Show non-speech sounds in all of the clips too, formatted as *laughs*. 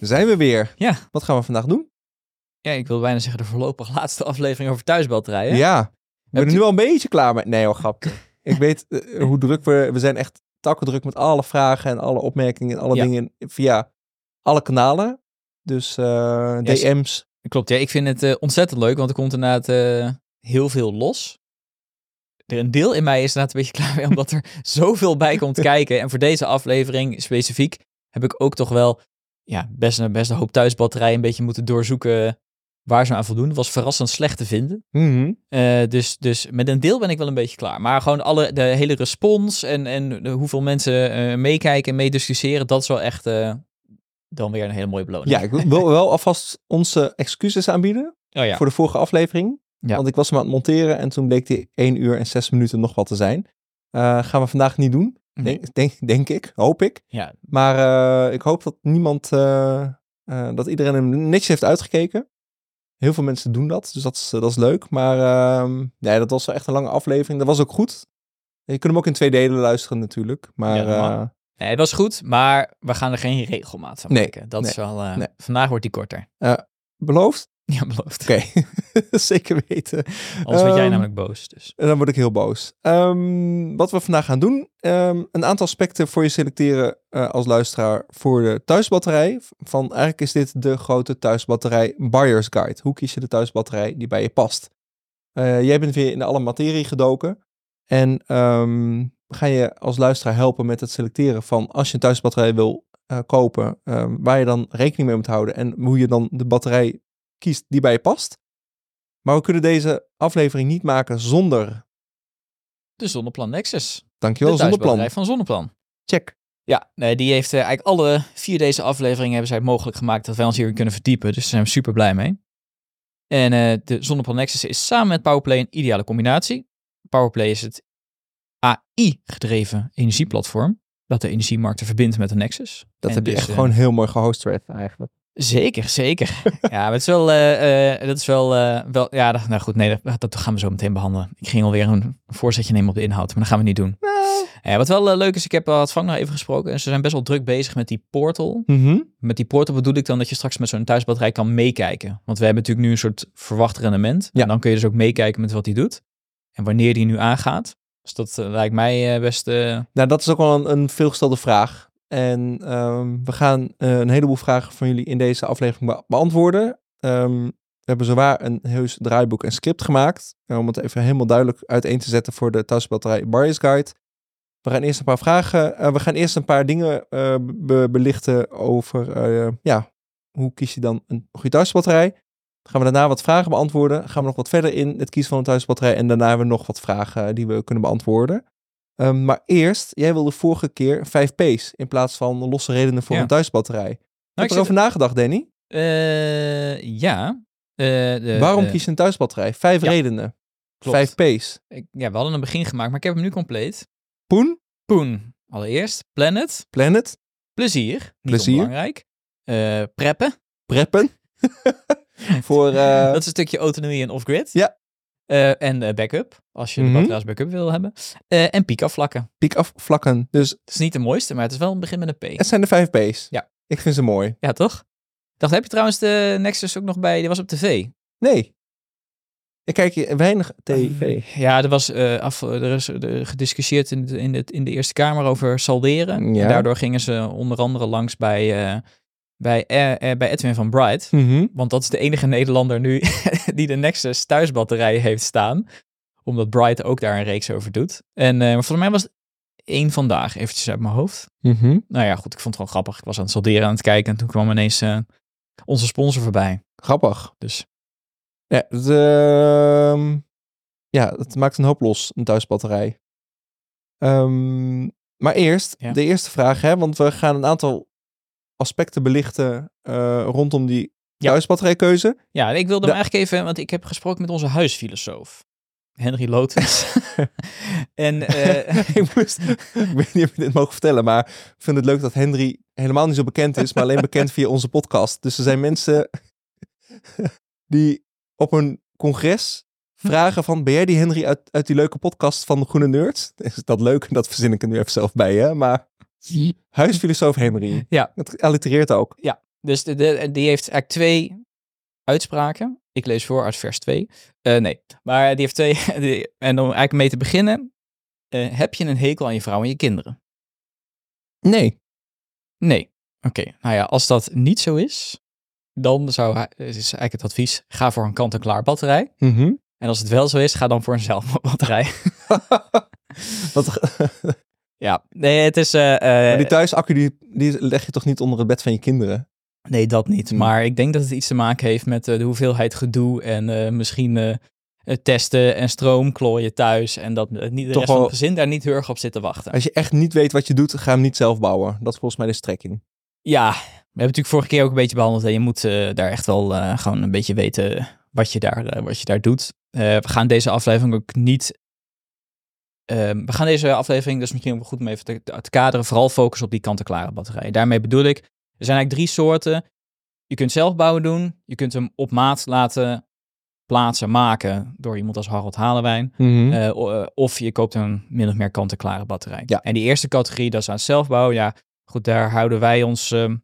Zijn we weer. Ja. Wat gaan we vandaag doen? Ja, ik wil bijna zeggen de voorlopig *laughs* laatste aflevering over thuisbatterijen. Ja. We zijn u- nu al een beetje klaar met. Nee hoor, grapje. *laughs* ik weet eh, hoe druk we... We zijn echt takkendruk met alle vragen en alle opmerkingen en alle Ja. dingen via alle kanalen. Dus eh, Ja, DM's. Klopt, ja. Ik vind het eh, ontzettend leuk, want er komt inderdaad heel veel los. Er een deel in mij is inderdaad een beetje *laughs* klaar mee, omdat er zoveel bij komt kijken. En voor deze aflevering specifiek heb ik ook toch wel ja, best, een, best een hoop thuisbatterijen een beetje moeten doorzoeken waar ze aan voldoen. Was verrassend slecht te vinden. Mhm. Eh, dus, dus met een deel ben ik wel een beetje klaar. Maar gewoon alle, de hele respons en, en de, hoeveel mensen eh, meekijken en meediscussiëren, dat is wel echt eh, dan weer een hele mooie beloning. Ja, ik wil wel alvast onze excuses aanbieden oh ja. voor de vorige aflevering. Ja. Want ik was hem aan het monteren en toen bleek die 1 uur en 6 minuten nog wat te zijn. Gaan we vandaag niet doen, denk, denk, denk ik, hoop ik. ja, Maar eh, ik hoop dat niemand, eh, eh, dat iedereen hem netjes heeft uitgekeken. Heel veel mensen doen dat, dus dat is, dat is leuk. Maar ehm, nee, dat was wel echt een lange aflevering. Dat was ook goed. Je kunt hem ook in twee delen luisteren natuurlijk. Maar Ja, Nee, het was goed, maar we gaan er geen regelmaat van Nee, maken. Dat is wel. Vandaag wordt die korter. beloofd? Ja, beloofd. Oké, *laughs* zeker weten. Anders word jij Ehm, namelijk boos. Dus. En dan word ik heel boos. Ehm, wat we vandaag gaan doen. ehm, een aantal aspecten voor je selecteren eh, als luisteraar voor de thuisbatterij. Van eigenlijk is dit de grote thuisbatterij buyer's guide. Hoe kies je de thuisbatterij die bij je past? Eh, jij bent weer in alle materie gedoken. En gaan je als luisteraar helpen met het selecteren van als je een thuisbatterij wil eh, kopen. waar je dan rekening mee moet houden. En hoe je dan de batterij kiest die bij je past. Maar we kunnen deze aflevering niet maken zonder De Zonneplan Nexus. Dankjewel, de Zonneplan. van Zonneplan. Check. Ja, nee, die heeft eh, eigenlijk alle vier deze afleveringen hebben zij mogelijk gemaakt dat wij ons hierin kunnen verdiepen. Dus daar zijn we super blij mee. En eh, de Zonneplan Nexus is samen met Powerplay een ideale combinatie. Powerplay is het AI-gedreven energieplatform dat de energiemarkten verbindt met de Nexus. Dat En heb je dus, echt gewoon heel mooi gehost, Red, eigenlijk. Zeker, zeker. *laughs* ja, maar het is wel, eh, eh, dat is wel, eh, wel ja, dat- nou goed, nee, dat, dat gaan we zo meteen behandelen. Ik ging alweer een voorzetje nemen op de inhoud, maar dat gaan we niet doen. Ja, wat wel leuk is, ik heb al het vang nog even gesproken en ze zijn best wel druk bezig met die portal. Mhm. Met die portal bedoel ik dan dat je straks met zo'n thuisbatterij kan meekijken. Want we hebben natuurlijk nu een soort verwacht rendement. Ja. En dan kun je dus ook meekijken met wat hij doet. En wanneer die nu aangaat. Dus dat lijkt mij best... Nou, dat is ook wel een, een veelgestelde vraag. En ehm, we gaan eh, een heleboel vragen van jullie in deze aflevering be- beantwoorden. Ehm, we hebben zowaar een heus draaiboek en script gemaakt. eh, om het even helemaal duidelijk uiteen te zetten voor de thuisbatterij Buyer's Guide. We gaan eerst een paar vragen. eh, we gaan eerst een paar dingen be- belichten over ja, hoe kies je dan een goede thuisbatterij. Gaan we daarna wat vragen beantwoorden. Gaan we nog wat verder in het kiezen van een thuisbatterij. En daarna hebben we nog wat vragen die we kunnen beantwoorden. Ehm, maar eerst, jij wilde vorige keer 5 P's in plaats van losse redenen voor Ja. een thuisbatterij. Heb Nou, je erover nagedacht, Danny? eh, ja. Eh, de- Waarom kies je een thuisbatterij? Vijf ja, redenen. klopt. 5 P's. ik- ja, we hadden een begin gemaakt, maar ik heb hem nu compleet. Poen, Poen. Allereerst. Planet. planet, Plezier. Plezier. onbelangrijk. Eh, preppen. preppen. *laughs* voor, *laughs* Dat is een stukje autonomie en off-grid. Ja. Eh, en eh, backup, als je de Mhm. batterij als backup wil hebben. Eh, en piek-afvlakken. piek-af vlakken. Dus Het is niet de mooiste, maar het is wel een begin met een P. het zijn de 5 P's. Ja. Ik vind ze mooi. Ja, toch? Dacht, heb je trouwens de Nexus ook nog bij? Die was op tv. Nee. Ik kijk weinig tv. Ja, er was af, er is er gediscussieerd in de, in, de, in de Eerste Kamer over salderen. Ja. En daardoor gingen ze onder andere langs bij, bij, eh, eh, bij Edwin van Bright. Mhm. Want dat is de enige Nederlander nu *laughs* die de Nexus thuisbatterij heeft staan. Omdat Bright ook daar een reeks over doet. En eh, maar volgens mij was het één vandaag, eventjes uit mijn hoofd. Mhm. Nou ja, goed, ik vond het gewoon grappig. Ik was aan het solderen aan het kijken en toen kwam ineens eh, onze sponsor voorbij. Grappig. Dus Ja, het, ehm, ja, het maakt een hoop los, een thuisbatterij. Ehm, maar eerst, Ja. de eerste vraag, hè, want we gaan een aantal aspecten belichten eh, rondom die Ja. thuisbatterijkeuze. ja, en ik wilde De- hem eigenlijk even, want ik heb gesproken met onze huisfilosoof. Henry Lotus. *laughs* en eh, *laughs* ik, moest, ik weet niet of je dit mogen vertellen, maar ik vind het leuk dat Henry helemaal niet zo bekend is, maar alleen bekend via onze podcast. Dus er zijn mensen *laughs* die op een congres vragen van, ben jij die Henry uit, uit die leuke podcast van de Groene Nerds? Is dat leuk? Dat verzin ik er nu even zelf bij, hè? Maar Huisfilosoof Henry. Ja. Het allitereert ook. Dus de, de- die heeft eigenlijk twee uitspraken. Ik lees voor uit vers 2. Eh, nee, maar die heeft twee. *laughs* die- en om eigenlijk mee te beginnen. eh, heb je een hekel aan je vrouw en je kinderen? Nee. Nee. Oké, nou ja, als dat niet zo is, dan zou hij, is eigenlijk het advies, ga voor een kant-en-klaar batterij. Mhm. En als het wel zo is, ga dan voor een zelfbatterij. *laughs* Wat, *laughs* ja, nee, het is... eh, eh, maar die thuisaccu die, die leg je toch niet onder het bed van je kinderen? Nee, dat niet. Hmm. Maar ik denk dat het iets te maken heeft met eh, de hoeveelheid gedoe en misschien testen en stroomklooien thuis. En dat niet de Toch rest van het gezin daar niet heel erg op zit te wachten. Als je echt niet weet wat je doet, ga hem niet zelf bouwen. Dat is volgens mij de strekking. Ja, we hebben natuurlijk vorige keer ook een beetje behandeld. En je moet daar echt wel gewoon een beetje weten wat je daar, wat je daar doet. We gaan deze aflevering ook niet... ehm, we gaan deze aflevering, dus misschien goed om even te, te kaderen, vooral focussen op die kant-en-klare batterijen. Daarmee bedoel ik, er zijn eigenlijk drie soorten. Je kunt zelf bouwen doen. Je kunt hem op maat laten plaatsen, maken door iemand als Harold Halewijn. Mhm. Eh, eh, of je koopt een min of meer kant-en-klare batterij. Ja. En die eerste categorie, dat is aan zelfbouw. Ja, goed, daar houden wij ons ehm,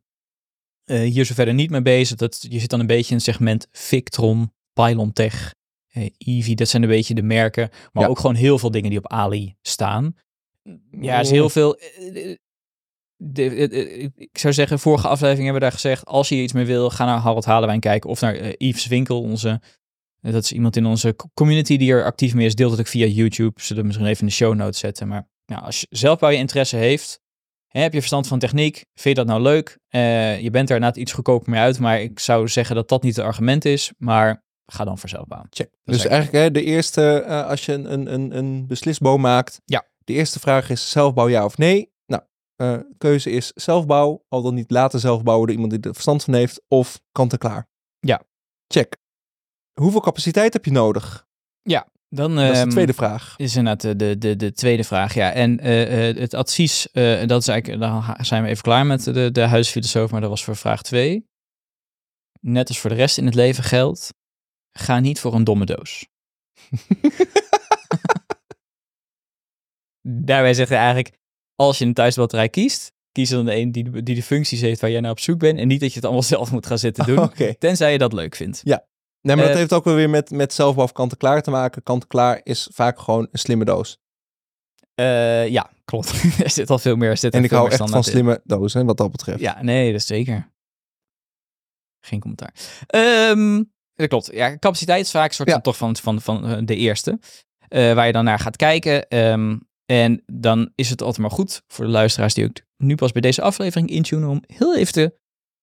eh, hier zo verder niet mee bezig. Dat, je zit dan een beetje in het segment Victron, Pylontech, eh, Eevee. Dat zijn een beetje de merken. Maar Ja. ook gewoon heel veel dingen die op Ali staan. Ja, er is heel veel... eh, eh, de, eh, eh, ik zou zeggen, vorige aflevering hebben we daar gezegd... als je iets meer wil, ga naar Harold Halewijn kijken... of naar eh, Yves Winkel, onze... eh, Dat is iemand in onze co- community die er actief mee is. Deelt het ook via YouTube. Zullen we misschien even in de show notes zetten. Maar nou, als je zelf bij je interesse heeft... hè, heb je verstand van techniek? Vind je dat nou leuk? Eh, je bent er inderdaad iets goedkoper mee uit. Maar ik zou zeggen dat dat niet het argument is. Maar ga dan voor zelfbouw. Check. Dus eigenlijk hè, de eerste, eh, als je een, een, een, een beslisboom maakt. Ja. De eerste vraag is zelfbouw ja of nee. Nou, eh, keuze is zelfbouw. Al dan niet laten zelfbouwen door iemand die er verstand van heeft. Of kant-en-klaar. Ja. Check. Hoeveel capaciteit heb je nodig? Dan, Dat is de ehm, tweede vraag. is inderdaad de, de, de, de tweede vraag, ja. En eh, het advies, dat is eigenlijk, dan zijn we even klaar met de, de huisfilosoof, maar dat was voor vraag 2. Net als voor de rest in het leven geldt, ga niet voor een domme doos. *laughs* Daarbij zegt hij eigenlijk, als je een thuisbatterij kiest, kies dan de een die, de- die de functies heeft waar jij naar op zoek bent en niet dat je het allemaal *laughs* zelf moet gaan zitten doen, tenzij je dat leuk vindt. Nee, maar dat eh, heeft ook wel weer met, met zelfbouw kant-en-klaar te maken. Kant-en-klaar is vaak gewoon een slimme doos. Eh, ja, klopt. *laughs* er zit al veel meer. Er zit En ik hou echt van in. slimme dozen, wat dat betreft. Ja, nee, dat is zeker. Geen commentaar. Ehm, dat klopt. Ja, capaciteit is vaak een soort Ja. van, toch van, van, van eh, de eerste. eh, waar je dan naar gaat kijken. Ehm, en dan is het altijd maar goed voor de luisteraars die ook nu pas bij deze aflevering intunen om heel even de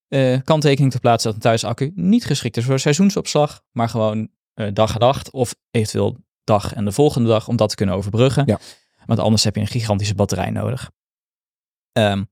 eh, kanttekening te plaatsen dat een thuisaccu niet geschikt is voor seizoensopslag, maar gewoon eh, dag en nacht of eventueel dag en de volgende dag om dat te kunnen overbruggen. Ja. Want anders heb je een gigantische batterij nodig. Ehm,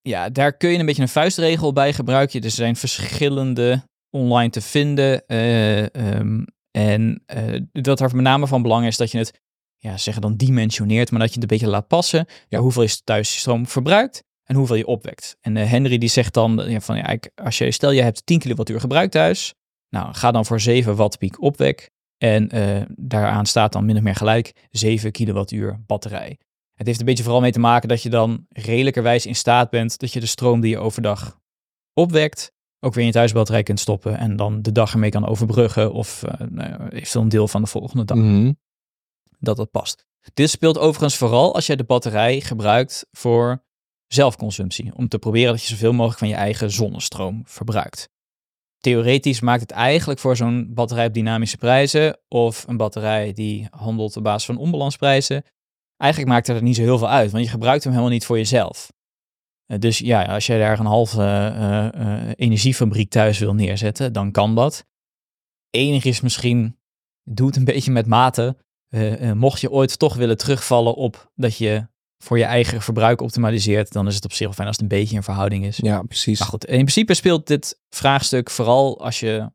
ja, daar kun je een beetje een vuistregel bij gebruiken. Er zijn verschillende online te vinden. eh, ehm, en eh, dat er met name van belang is dat je het, ja, zeggen dan dimensioneert, maar dat je het een beetje laat passen. bij hoeveel je thuis stroom verbruikt en hoeveel je opwekt. En eh, Henry die zegt dan ja, van, ja, als je, stel je hebt 10 kilowattuur gebruikt thuis, nou, ga dan voor 7 watt piek opwek. En daaraan staat dan min of meer gelijk 7 kilowattuur batterij. Het heeft een beetje vooral mee te maken dat je dan redelijkerwijs in staat bent dat je de stroom die je overdag opwekt, ook weer in je thuisbatterij kunt stoppen en dan de dag ermee kan overbruggen of eh nou, een deel van de volgende dag Mhm. dat dat past. Dit speelt overigens vooral als jij de batterij gebruikt voor zelfconsumptie. Om te proberen dat je zoveel mogelijk van je eigen zonnestroom verbruikt. Theoretisch maakt het eigenlijk voor zo'n batterij op dynamische prijzen of een batterij die handelt op basis van onbalansprijzen. Eigenlijk maakt er niet zo heel veel uit, want je gebruikt hem helemaal niet voor jezelf. Eh, Dus ja, als jij daar een halve eh, eh, energiefabriek thuis wil neerzetten, dan kan dat. Enig is misschien, doe het een beetje met mate. Mocht je ooit toch willen terugvallen op dat je voor je eigen verbruik optimaliseert, dan is het op zich wel fijn als het een beetje in verhouding is. Ja, precies. Maar goed, in principe speelt dit vraagstuk vooral als je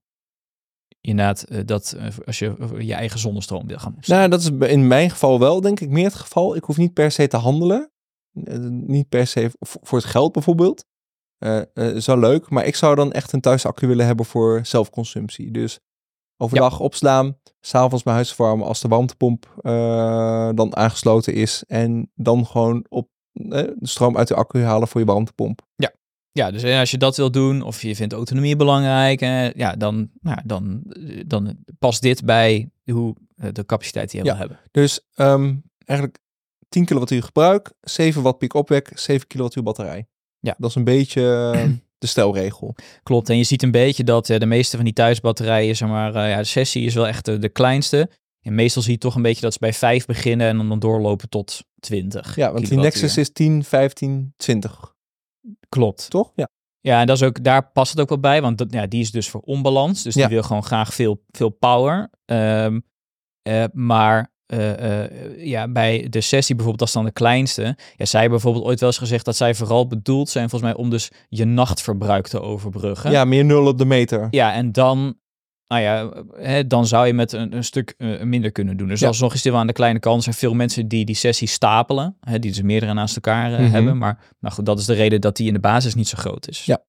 inderdaad dat als je je eigen zonnestroom wil gaan. Nou, dat is in mijn geval wel, denk ik, meer het geval. Ik hoef niet per se te handelen. Eh, niet per se voor het geld bijvoorbeeld. Eh, is wel leuk, maar ik zou dan echt een thuisaccu willen hebben voor zelfconsumptie. Dus overdag opslaan, s'avonds mijn huis verwarmen als de warmtepomp dan aangesloten is. En dan gewoon op de stroom uit de accu halen voor je warmtepomp. Ja, dus eh, als je dat wil doen of je vindt autonomie belangrijk, eh, ja, dan, nou, dan, dan past dit bij hoe de capaciteit die je Ja. wil hebben. Dus ehm, eigenlijk 10 kilowattuur gebruik, 7 watt piek opwek, 7 kilowattuur batterij. Ja. Dat is een beetje eh, *clears throat* de stelregel. Klopt. En je ziet een beetje dat eh, de meeste van die thuisbatterijen, zeg maar, eh, ja, de sessie is wel echt de, de kleinste. En meestal zie je toch een beetje dat ze bij 5 beginnen en dan, doorlopen tot 20. Ja, want die. Nexus is 10, 15, 20, Klopt. toch? Ja. Ja, en dat is ook, daar past het ook wel bij, want dat, ja, die is dus voor onbalans. Dus die wil gewoon graag veel, veel power. Ehm, eh, maar eh, eh, ja, bij de sessie bijvoorbeeld, dat is dan de kleinste. Ja, zij hebben bijvoorbeeld ooit wel eens gezegd dat zij vooral bedoeld zijn, volgens mij, om dus je nachtverbruik te overbruggen. ja, meer nul op de meter. Ja, en dan, nou ja, hè, dan zou je met een, een stuk eh, minder kunnen doen. Dus Ja. alsnog is dit wel aan de kleine kant. Er zijn veel mensen die die sessie stapelen, hè, die dus meerdere naast elkaar Mhm. hebben. Maar nou goed, dat is de reden dat die in de basis niet zo groot is. Ja.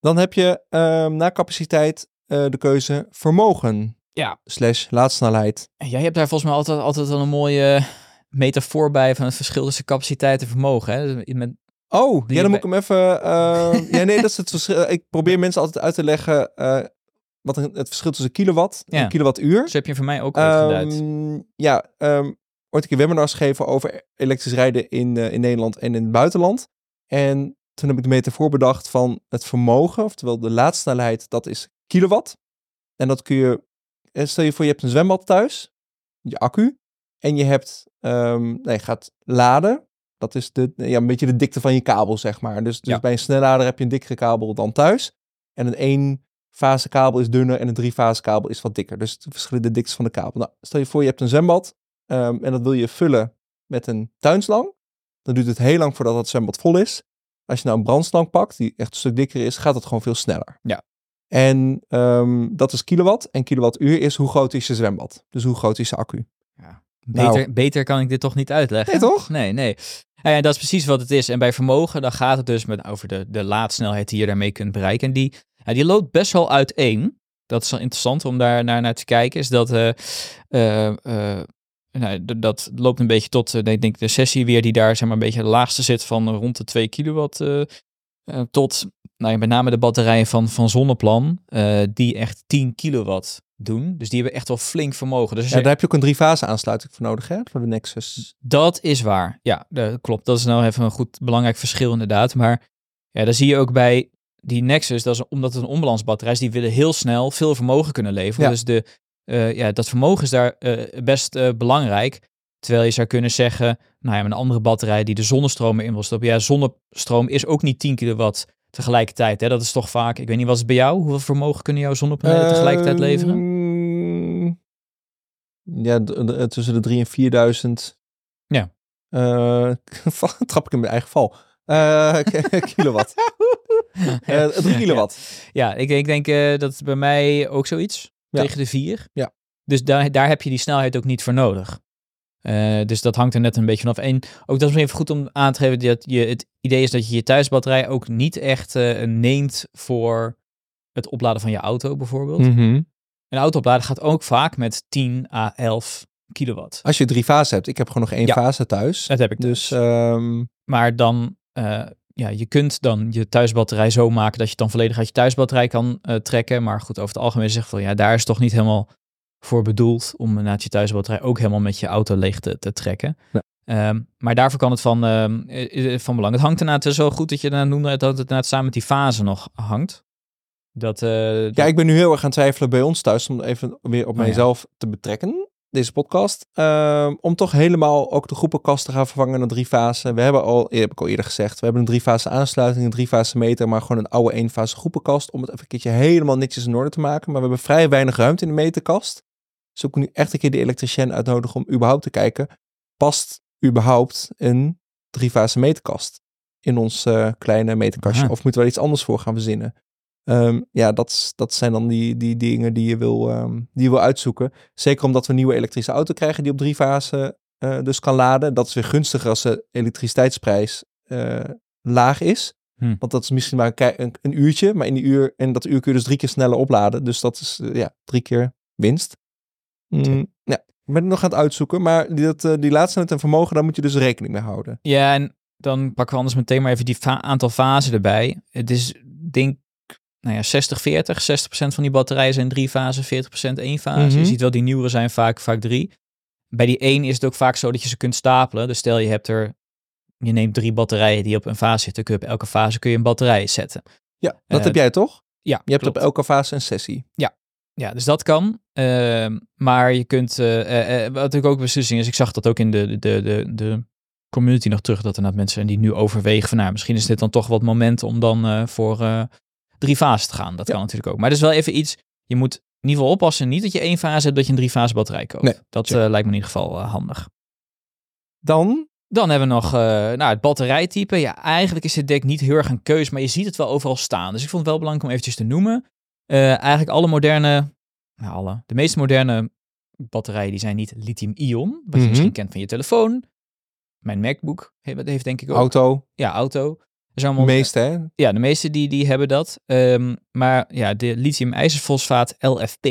Dan heb je ehm, na capaciteit de keuze vermogen. Ja. Slash laadsnelheid. En Jij hebt daar volgens mij altijd, altijd wel een mooie metafoor bij van het verschil tussen capaciteit en vermogen. Hè? Met, Oh, ja, dan moet ik hem even... eh, *laughs* ja, nee, dat is het verschil. Ik probeer mensen altijd uit te leggen eh, wat het verschil tussen kilowatt Ja. en kilowattuur. zo heb je voor mij ook uitgeduid. Ehm, ja, ehm ooit een keer webinars gegeven over elektrisch rijden in, eh, in Nederland en in het buitenland. En toen heb ik de metafoor bedacht van het vermogen, oftewel de laadsnelheid, dat is kilowatt. En dat kun je, stel je voor je hebt een zwembad thuis, je accu, en je hebt, ehm nee, gaat laden. Dat is de, ja, een beetje de dikte van je kabel, zeg maar. Dus, dus Ja. bij een snellader heb je een dikkere kabel dan thuis. En een één fase kabel is dunner en een drie fase kabel is wat dikker. Dus het verschillen de dikte van de kabel. Nou, stel je voor je hebt een zwembad ehm, en dat wil je vullen met een tuinslang. Dan duurt het heel lang voordat het zwembad vol is. Als je nou een brandslang pakt, die echt een stuk dikker is, gaat het gewoon veel sneller. Ja. En ehm, dat is kilowatt. En kilowattuur is hoe groot is je zwembad. Dus hoe groot is je accu. Beter, nou. beter kan ik dit toch niet uitleggen? Nee, toch? Nee, nee. Ja, ja, dat is precies wat het is. En bij vermogen, dan gaat het dus met, over de, de laadsnelheid die je daarmee kunt bereiken. En die, ja, die loopt best wel uiteen. Dat is wel interessant om daar naar, naar te kijken. Is dat, eh, eh, eh, nou, dat loopt een beetje tot, eh, ik denk de sessie weer die daar zeg maar een beetje de laagste zit van rond de 2 kilowatt. Eh, tot nou ja, met name de batterijen van, van Zonneplan, eh, die echt 10 kilowatt doen. Dus die hebben echt wel flink vermogen. Dus Ja, daar heb je ook een drie-fase aansluiting voor nodig, hè? Voor de Nexus. dat is waar. Ja, dat klopt. Dat is nou even een goed belangrijk verschil inderdaad. Maar ja, dan zie je ook bij die Nexus, dat is omdat het een onbalansbatterij is, die willen heel snel veel vermogen kunnen leveren. Ja. Dus de, eh, ja, dat vermogen is daar best belangrijk. Terwijl je zou kunnen zeggen, nou ja, met een andere batterij die de zonnestroom in wil stoppen. Ja, zonnestroom is ook niet 10 kilowatt tegelijkertijd. Hè? Dat is toch vaak, ik weet niet, wat is het bij jou? Hoeveel vermogen kunnen jouw zonnepanelen tegelijkertijd leveren? Ehm, Ja, d- tussen de 3 en 4000. Ja. Eh, *laughs* trap ik in mijn eigen val. Eh, *laughs* kilowatt. *laughs* Eh 3 kilowatt. Ja, ik, ik denk eh, dat het bij mij ook zoiets. Ja. Tegen de 4. Ja. Dus daar, daar heb je die snelheid ook niet voor nodig. Eh, dus dat hangt er net een beetje vanaf. En ook dat is even goed om aan te geven dat je het idee is dat je je thuisbatterij ook niet echt eh, neemt voor het opladen van je auto bijvoorbeeld. Mhm. Een auto opladen gaat ook vaak met 10 à 11 kilowatt. Als je drie fasen hebt. Ik heb gewoon nog één Ja. fase thuis. Dat heb ik Dus dus. ehm, Maar dan, eh, ja, je kunt dan je thuisbatterij zo maken dat je dan volledig uit je thuisbatterij kan trekken. Maar goed, over het algemeen zegt van ja, daar is toch niet helemaal voor bedoeld om inderdaad je thuisbatterij ook helemaal met je auto leeg te, te trekken. Ja. Ehm, maar daarvoor kan het van, ehm, eh, eh, van belang. Het hangt inderdaad zo goed dat je dan noemde dat het inderdaad samen met die fase nog hangt. Dat, eh, ja, ik ben nu heel erg aan het twijfelen bij ons thuis. Om even weer op Oh, ja. mijzelf te betrekken. Deze podcast. Ehm, om toch helemaal ook de groepenkast te gaan vervangen naar drie fasen. We hebben al, heb ik al eerder gezegd. We hebben een drie fase aansluiting, een drie fase meter. Maar gewoon een oude één fase groepenkast. Om het even een keertje helemaal netjes in orde te maken. Maar we hebben vrij weinig ruimte in de meterkast. Dus moet nu echt een keer de elektricien uitnodigen om überhaupt te kijken. Past überhaupt een drie fase meterkast in ons eh, kleine meterkastje? Aha. Of moeten we er iets anders voor gaan verzinnen? Ehm, ja, dat, dat zijn dan die, die dingen die je, wil, ehm, die je wil uitzoeken. Zeker omdat we een nieuwe elektrische auto krijgen die op drie fasen eh, dus kan laden. Dat is weer gunstiger als de elektriciteitsprijs eh, laag is. Hm. Want dat is misschien maar een, een, uurtje. Maar in, die uur, in dat uur kun je dus drie keer sneller opladen. Dus dat is ja, drie keer winst. Mm, ja. Ik ben het nog aan het uitzoeken, maar die, dat, eh, die laadstand en vermogen, daar moet je dus rekening mee houden. Ja, en dan pakken we anders meteen maar even die aantal fasen erbij. Het is, denk nou ja, 60-40. 60% van die batterijen zijn drie fasen, 40% één fase. Mhm. Je ziet wel, die nieuwere zijn vaak, vaak drie. Bij die één is het ook vaak zo dat je ze kunt stapelen. Dus stel je hebt er, je neemt drie batterijen die op een fase zitten. Kun je op elke fase kun je een batterij zetten. Ja, dat Eh, heb jij toch? Ja, Je hebt klopt. op elke fase een sessie. Ja, dus dat kan. Ehm, maar je kunt, eh, eh, eh, wat ik ook beslissing is, ik zag dat ook in de, de, de, de community nog terug, dat er net mensen zijn die nu overwegen van, nou, misschien is dit dan toch wat moment om dan voor drie fases te gaan. Dat Ja. kan natuurlijk ook. Maar dat is wel even iets, je moet in ieder geval oppassen, niet dat je één fase hebt, dat je een drie fase batterij koopt. Nee, dat lijkt me in ieder geval handig. Dan, Dan hebben we nog nou, het batterijtype. Ja, eigenlijk is dit deck niet heel erg een keus, maar je ziet het wel overal staan. Dus ik vond het wel belangrijk om eventjes te noemen. Eh, eigenlijk alle moderne, nou alle, de meeste moderne batterijen die zijn niet lithium-ion, wat je Mhm. misschien kent van je telefoon. Mijn MacBook heeft, heeft denk ik ook. auto, Ja, auto. De meeste hè? Ja, de meeste die, die hebben dat. Ehm, maar ja, de lithium-ijzerfosfaat LFP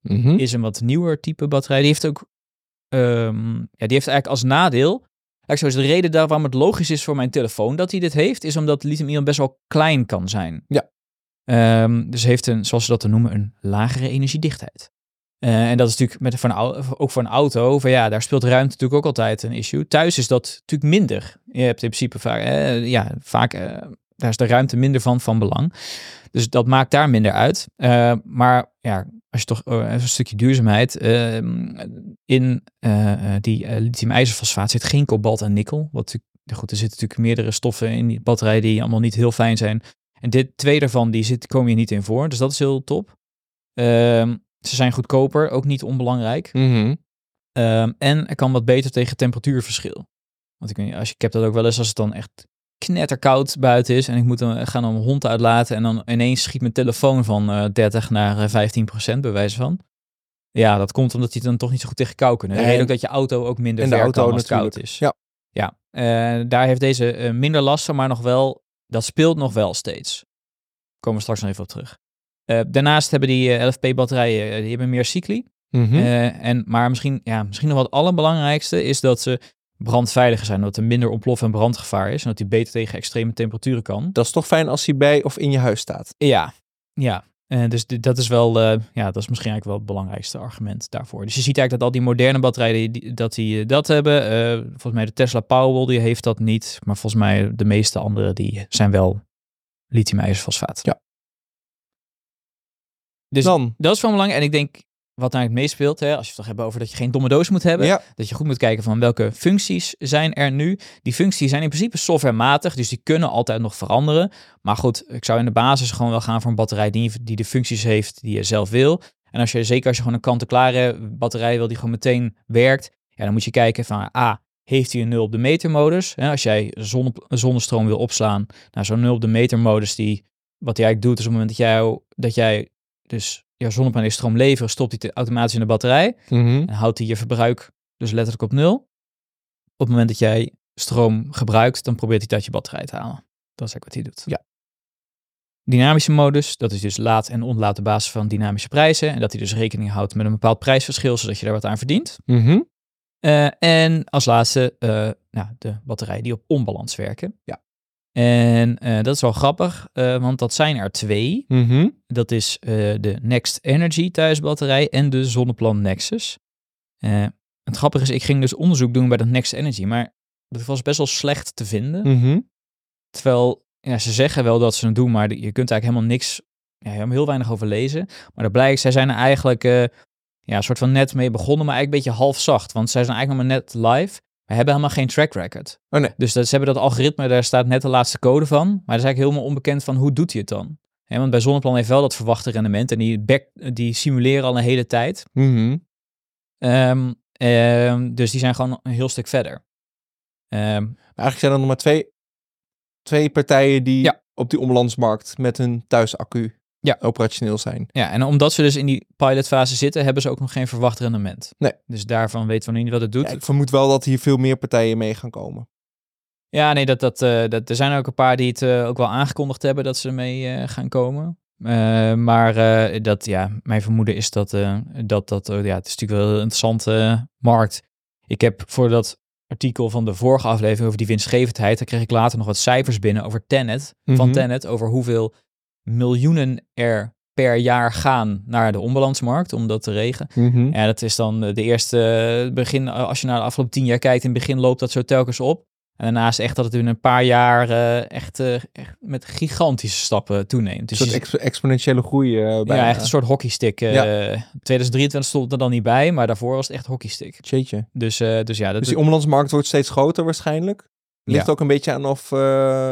Mhm. is een wat nieuwer type batterij. Die heeft ook, ehm, ja, die heeft eigenlijk als nadeel. Eigenlijk zo is de reden daar waarom het logisch is voor mijn telefoon dat hij dit heeft, is omdat lithium-ion best wel klein kan zijn. Ja. Ehm, dus heeft een, zoals ze dat dan noemen, een lagere energiedichtheid. Eh, en dat is natuurlijk met, au- ook voor een auto, van ja, daar speelt ruimte natuurlijk ook altijd een issue. Thuis is dat natuurlijk minder. Je hebt in principe vaak, eh, ja, vaak, eh, daar is de ruimte minder van van belang. Dus dat maakt daar minder uit. Eh, maar ja, als je toch even een stukje duurzaamheid. ehm, in die lithium-ijzerfosfaat zit geen kobalt en nikkel. Wat goed, er zitten natuurlijk meerdere stoffen in die batterij die allemaal niet heel fijn zijn. En dit twee daarvan, die zit, komen je niet in voor. Dus dat is heel top. Ehm, ze zijn goedkoper, ook niet onbelangrijk. Mhm. Ehm, en er kan wat beter tegen temperatuurverschil. Want ik, weet als je, ik heb dat ook wel eens als het dan echt knetterkoud buiten is en ik moet dan gaan mijn hond uitlaten en dan ineens schiet mijn telefoon van eh 30 naar eh, 15 procent bij wijze van. Ja, dat komt omdat hij dan toch niet zo goed tegen kou kunnen. En- ook dat je auto ook minder de ver auto kan als het koud is. Ja. Ja, eh, daar heeft deze eh, minder last van, maar nog wel, dat speelt nog wel steeds. Komen we straks nog even op terug. Eh, daarnaast hebben die eh, LFP-batterijen, die hebben meer cycli. Mhm. Eh, en, maar misschien, ja, misschien nog wel het allerbelangrijkste is dat ze brandveiliger zijn. Dat er minder ontplof- en brandgevaar is. En dat die beter tegen extreme temperaturen kan. Dat is toch fijn als hij bij of in je huis staat. Ja, ja. Eh, dus dat is wel, eh, ja, dat is misschien eigenlijk wel het belangrijkste argument daarvoor. Dus je ziet eigenlijk dat al die moderne batterijen, die, dat die eh, dat hebben. Volgens mij de Tesla Powerwall, die heeft dat niet. Maar volgens mij de meeste andere, die zijn wel lithium-ijzerfosfaat. Ja. Dus Dan, dat is wel belangrijk. En ik denk, wat nou het meespeelt, hè, als je het toch hebt over dat je geen domme doos moet hebben. ja, Dat je goed moet kijken van welke functies zijn er nu. Die functies zijn in principe softwarematig, dus die kunnen altijd nog veranderen. Maar goed, ik zou in de basis gewoon wel gaan voor een batterij die, die de functies heeft die je zelf wil. En als je, zeker als je gewoon een kant-en-klare batterij wil die gewoon meteen werkt, ja, dan moet je kijken van A, heeft hij een 0 op de metermodus? Hè, als jij zonne, zonnestroom wil opslaan, nou zo'n 0 op de metermodus, die, wat hij eigenlijk doet is op het moment dat jij, dat jij dus jouw zonnepaneelstroom levert, stopt hij automatisch in de batterij. Mhm. En houdt hij je verbruik dus letterlijk op nul. Op het moment dat jij stroom gebruikt, dan probeert hij dat je batterij te halen. Dat is eigenlijk wat hij doet. Ja. Dynamische modus, dat is dus laat en onlaat op basis van dynamische prijzen. En dat hij dus rekening houdt met een bepaald prijsverschil, zodat je daar wat aan verdient. Mhm. Eh, en als laatste eh, nou, de batterijen die op onbalans werken. Ja. En eh, dat is wel grappig, eh, want dat zijn er twee. Mhm. Dat is eh, de Next Energy thuisbatterij en de Zonneplan Nexus. Het grappige is, ik ging dus onderzoek doen bij de Next Energy, maar dat was best wel slecht te vinden. Mhm. Terwijl, ja, ze zeggen wel dat ze het doen, maar je kunt eigenlijk helemaal niks, ja, helemaal heel weinig over lezen. Maar dat blijkt, zij zijn er eigenlijk ja, een soort van net mee begonnen, maar eigenlijk een beetje half zacht. Want zij zijn eigenlijk nog maar net live, hebben helemaal geen track record. Oh nee. Dus dat, ze hebben dat algoritme, daar staat net de laatste code van. Maar dat is eigenlijk helemaal onbekend van hoe doet hij het dan. Hè, want bij Zonneplan heeft wel dat verwachte rendement en die, back, die simuleren al een hele tijd. Mhm. Ehm, ehm, dus die zijn gewoon een heel stuk verder. Ehm, eigenlijk zijn er nog maar twee, twee partijen die Ja. op die omlandsmarkt met hun thuisaccu Ja. operationeel zijn. ja, en omdat ze dus in die pilotfase zitten, hebben ze ook nog geen verwacht rendement. Nee. Dus daarvan weten we nog niet wat het doet. Ja, ik vermoed wel dat hier veel meer partijen mee gaan komen. Ja, nee, dat, dat, eh, dat, er zijn ook een paar die het eh, ook wel aangekondigd hebben dat ze mee eh, gaan komen. Maar dat, ja, mijn vermoeden is dat dat, dat ja, het is natuurlijk wel een interessante markt. Ik heb voor dat artikel van de vorige aflevering over die winstgevendheid, daar kreeg ik later nog wat cijfers binnen over Tenet, van Mhm. Tenet, over hoeveel miljoenen er per jaar gaan naar de onbalansmarkt om dat te regelen. Mhm. Ja, dat is dan eh, de eerste eh, begin, eh, als je naar de afgelopen tien jaar kijkt, in het begin loopt dat zo telkens op. En daarnaast echt dat het in een paar jaar echt, echt met gigantische stappen toeneemt. Een Dus soort ex- exponentiële groei bijna. ja, echt een soort hockeystick. Ja. 2023 stond er dan niet bij, maar daarvoor was het echt hockeystick. Jeetje. Dus, dus ja, dat Dus die omlandsmarkt wordt steeds groter waarschijnlijk. Ligt Ja. ook een beetje aan of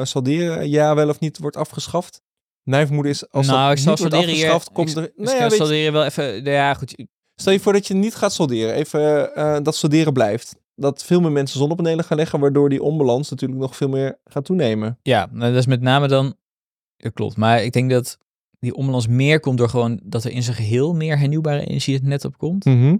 salderen ja wel of niet wordt afgeschaft. Mijn vermoeden is als nou, dat ik niet wordt afgeschaft, komt ik, er... Nou ja, solderen wel even. nou Ja, goed. stel je voor dat je niet gaat solderen, even eh, dat solderen blijft. Dat veel meer mensen zonnepanelen gaan leggen, waardoor die onbalans natuurlijk nog veel meer gaat toenemen. Ja, nou, dat is met name dan. Dat klopt. Maar ik denk dat die ombalans meer komt door gewoon dat er in zijn geheel meer hernieuwbare energie het net op komt. Mhm.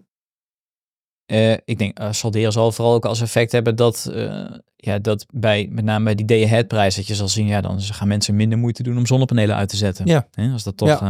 Eh, ik denk, uh, salderen zal vooral ook als effect hebben dat, eh, ja, dat bij, met name bij die day-ahead prijs, dat je zal zien, ja, dan gaan mensen minder moeite doen om zonnepanelen uit te zetten. Ja. Hè, als dat toch, Ja. eh,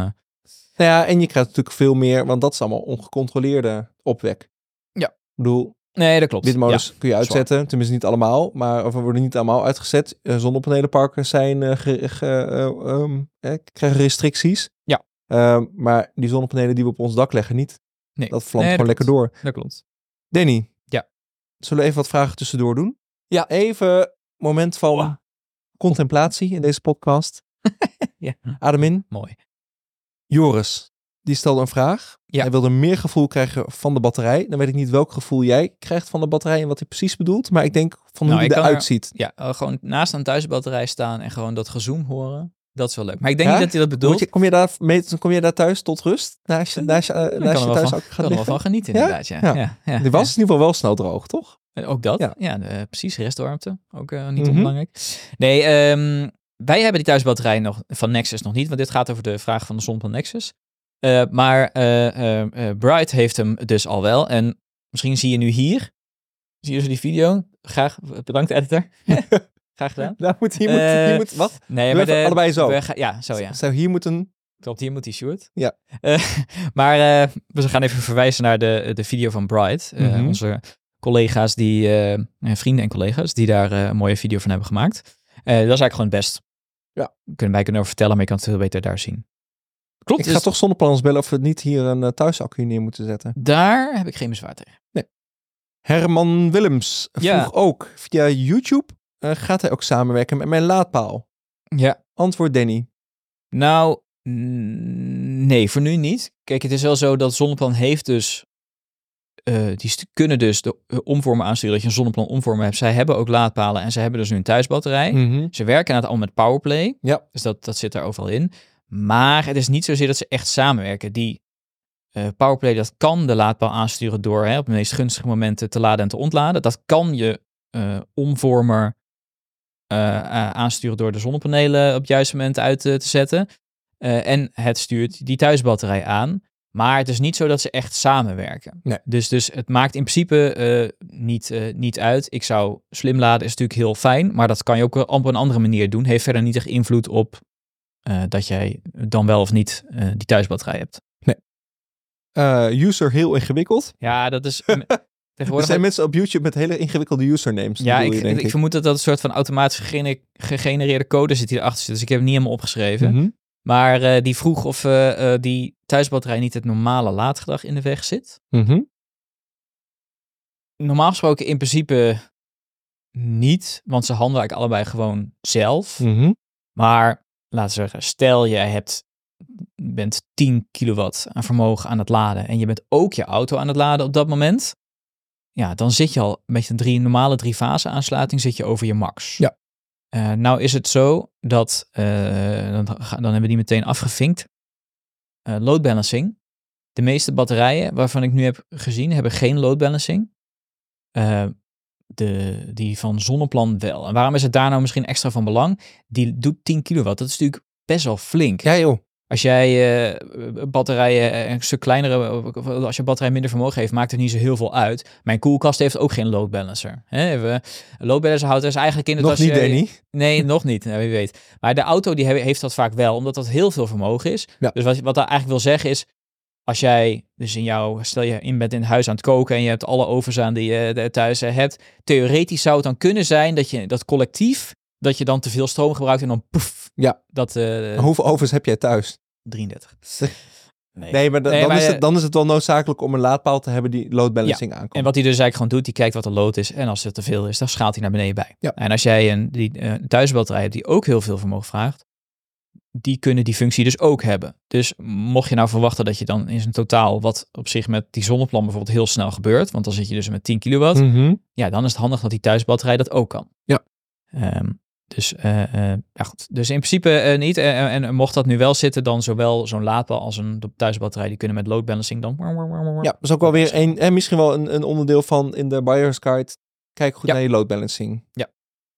Nou ja, en je krijgt natuurlijk veel meer, want dat is allemaal ongecontroleerde opwek. Ja. Ik bedoel, nee, dat klopt. windmolens kun je uitzetten, tenminste niet allemaal, maar of we worden niet allemaal uitgezet. Eh, zonnepanelenparken zijn, eh, ge- ge- eh, ehm, eh, krijgen restricties. Ja. Ehm, maar die zonnepanelen die we op ons dak leggen niet. Nee. Dat vlamt Nee, gewoon lekker door. Dat klopt. Danny. Ja. Zullen we even wat vragen tussendoor doen? Ja. Even moment van Wow. contemplatie in deze podcast. *laughs* Ja. Adem in. Mooi. Joris, die stelde een vraag. Ja. Hij wilde meer gevoel krijgen van de batterij. Dan weet ik niet welk gevoel jij krijgt van de batterij en wat hij precies bedoelt. Maar ik denk van Nou, hoe kan eruit er- ziet. Ja, eh, gewoon naast een thuisbatterij staan en gewoon dat gezoom horen. Dat is wel leuk. Maar ik denk Ja? niet dat hij dat bedoelt. Je, kom, je daar, mee- kom je daar thuis tot rust? Naast je, naast je, eh, kan naast je thuis van, ook kan gaan er wel van genieten, inderdaad. Ja. Ja. Ja. Die was in ieder geval wel snel droog, toch? En Ook dat, Ja. eh, precies, restwarmte, ook eh, niet Mhm. onbelangrijk. Nee, ehm, wij hebben die thuisbatterij nog, van Nexus nog niet, want dit gaat over de vraag van de zon van Nexus. Eh, maar eh eh, eh, Bright heeft hem dus al wel. En misschien zie je nu hier, zie je zo die video? Graag, bedankt editor. *laughs* Graag gedaan. Daar *laughs* moet, hier, moet, Eh, hier moet, wat? Nee, maar de, allebei zo. we ja, zo ja. Zou hier moeten... Klopt, hier moet die Sjoerd. Ja. *laughs* Eh, maar eh, we gaan even verwijzen naar de, de video van Bright. Mhm. Onze collega's, die, vrienden en collega's, die daar een mooie video van hebben gemaakt. Dat is eigenlijk gewoon het best. Ja. Kunnen wij kunnen over vertellen, maar je kan het veel beter daar zien. Klopt, Ik ga dus toch zonnepanels bellen of we niet hier een thuisaccu neer moeten zetten. daar heb ik geen bezwaar tegen. Herman Willems vroeg Ja. ook via YouTube eh, gaat hij ook samenwerken met mijn laadpaal? Ja. Antwoord Danny. Nou, nee, voor nu niet. Kijk, het is wel zo dat Zonneplan heeft dus... eh, die kunnen dus de eh, omvormer aansturen, dat je een Zonneplan omvormer hebt. Zij hebben ook laadpalen en zij hebben dus nu een thuisbatterij. Mhm. Ze werken het al met Powerplay. Ja. Dus dat, dat zit er overal in. Maar het is niet zozeer dat ze echt samenwerken. Die Powerplay, dat kan de laadpaal aansturen door hè, op de meest gunstige momenten te laden en te ontladen. Dat kan je eh, omvormer aansturen door de zonnepanelen op het juiste moment uit eh, te zetten. Eh, en het stuurt die thuisbatterij aan. Maar het is niet zo dat ze echt samenwerken. Nee. Dus, dus het maakt in principe eh, niet, eh, niet uit. Ik zou slim laden is natuurlijk heel fijn, maar dat kan je ook op een andere manier doen. Heeft verder niet echt invloed op eh, dat jij dan wel of niet eh, die thuisbatterij hebt. Eh, user heel ingewikkeld. Ja, dat is *laughs* Er zijn mensen op YouTube met hele ingewikkelde usernames. ja, ik, je, denk ik, vermoed dat dat een soort van automatisch gegene- gegenereerde code zit die erachter zit. Dus ik heb het niet helemaal opgeschreven. Mhm. Maar eh, die vroeg of eh, eh, die thuisbatterij niet het normale laadgedrag in de weg zit. Mhm. Normaal gesproken in principe niet, want ze handelen eigenlijk allebei gewoon zelf. Mhm. Maar laten we zeggen, stel jij hebt, bent 10 kilowatt aan vermogen aan het laden en je bent ook je auto aan het laden op dat moment. Ja, dan zit je al met een drie, normale drie fase aansluiting zit je over je max. Ja. Eh, nou is het zo dat, eh, dan, dan hebben we die meteen afgevinkt. Eh, load balancing. De meeste batterijen waarvan ik nu heb gezien hebben geen load balancing. De, die van Zonneplan wel. En waarom is het daar nou misschien extra van belang? Die doet 10 kilowatt. Dat is natuurlijk best wel flink. Ja joh. Als jij eh, batterijen eh, een stuk kleinere, als je batterij minder vermogen heeft, maakt het niet zo heel veel uit. Mijn koelkast heeft ook geen load balancer. Hè? Load balancer houdt dus eigenlijk in het Nog als niet, je, Danny. Nee, nog niet. Nou, wie weet. Maar de auto die he- heeft dat vaak wel, omdat dat heel veel vermogen is. Ja. Dus wat, wat dat eigenlijk wil zeggen is, als jij dus in jouw, stel je in bent in het huis aan het koken en je hebt alle ovens aan die je eh, thuis hebt, theoretisch zou het dan kunnen zijn dat je dat collectief, dat je dan te veel stroom gebruikt en dan poef. Ja. Dat Hoeveel ovens heb jij thuis? 33. *laughs* Nee. Nee, maar, Nee, dan, maar, is het, dan is het wel noodzakelijk om een laadpaal te hebben die load balancing aankomt. En wat hij dus eigenlijk gewoon doet, die kijkt wat de load is. En als het te veel is, dan schaalt hij naar beneden bij. Ja. En als jij een die, eh, een thuisbatterij hebt die ook heel veel vermogen vraagt, die kunnen die functie dus ook hebben. Dus mocht je nou verwachten dat je dan in zijn totaal, wat op zich met die zonneplan bijvoorbeeld heel snel gebeurt, want dan zit je dus met 10 kilowatt, Mhm. ja, dan is het handig dat die thuisbatterij dat ook kan. Ja. Ehm, dus, eh, eh, ja goed. dus in principe eh, niet. En, en mocht dat nu wel zitten, dan zowel zo'n laadpaal als een thuisbatterij, die kunnen met load balancing dan... Ja, dat is ook wel weer een, en misschien wel een, een onderdeel van in de buyer's guide. Kijk goed Ja. naar je load balancing. Ja.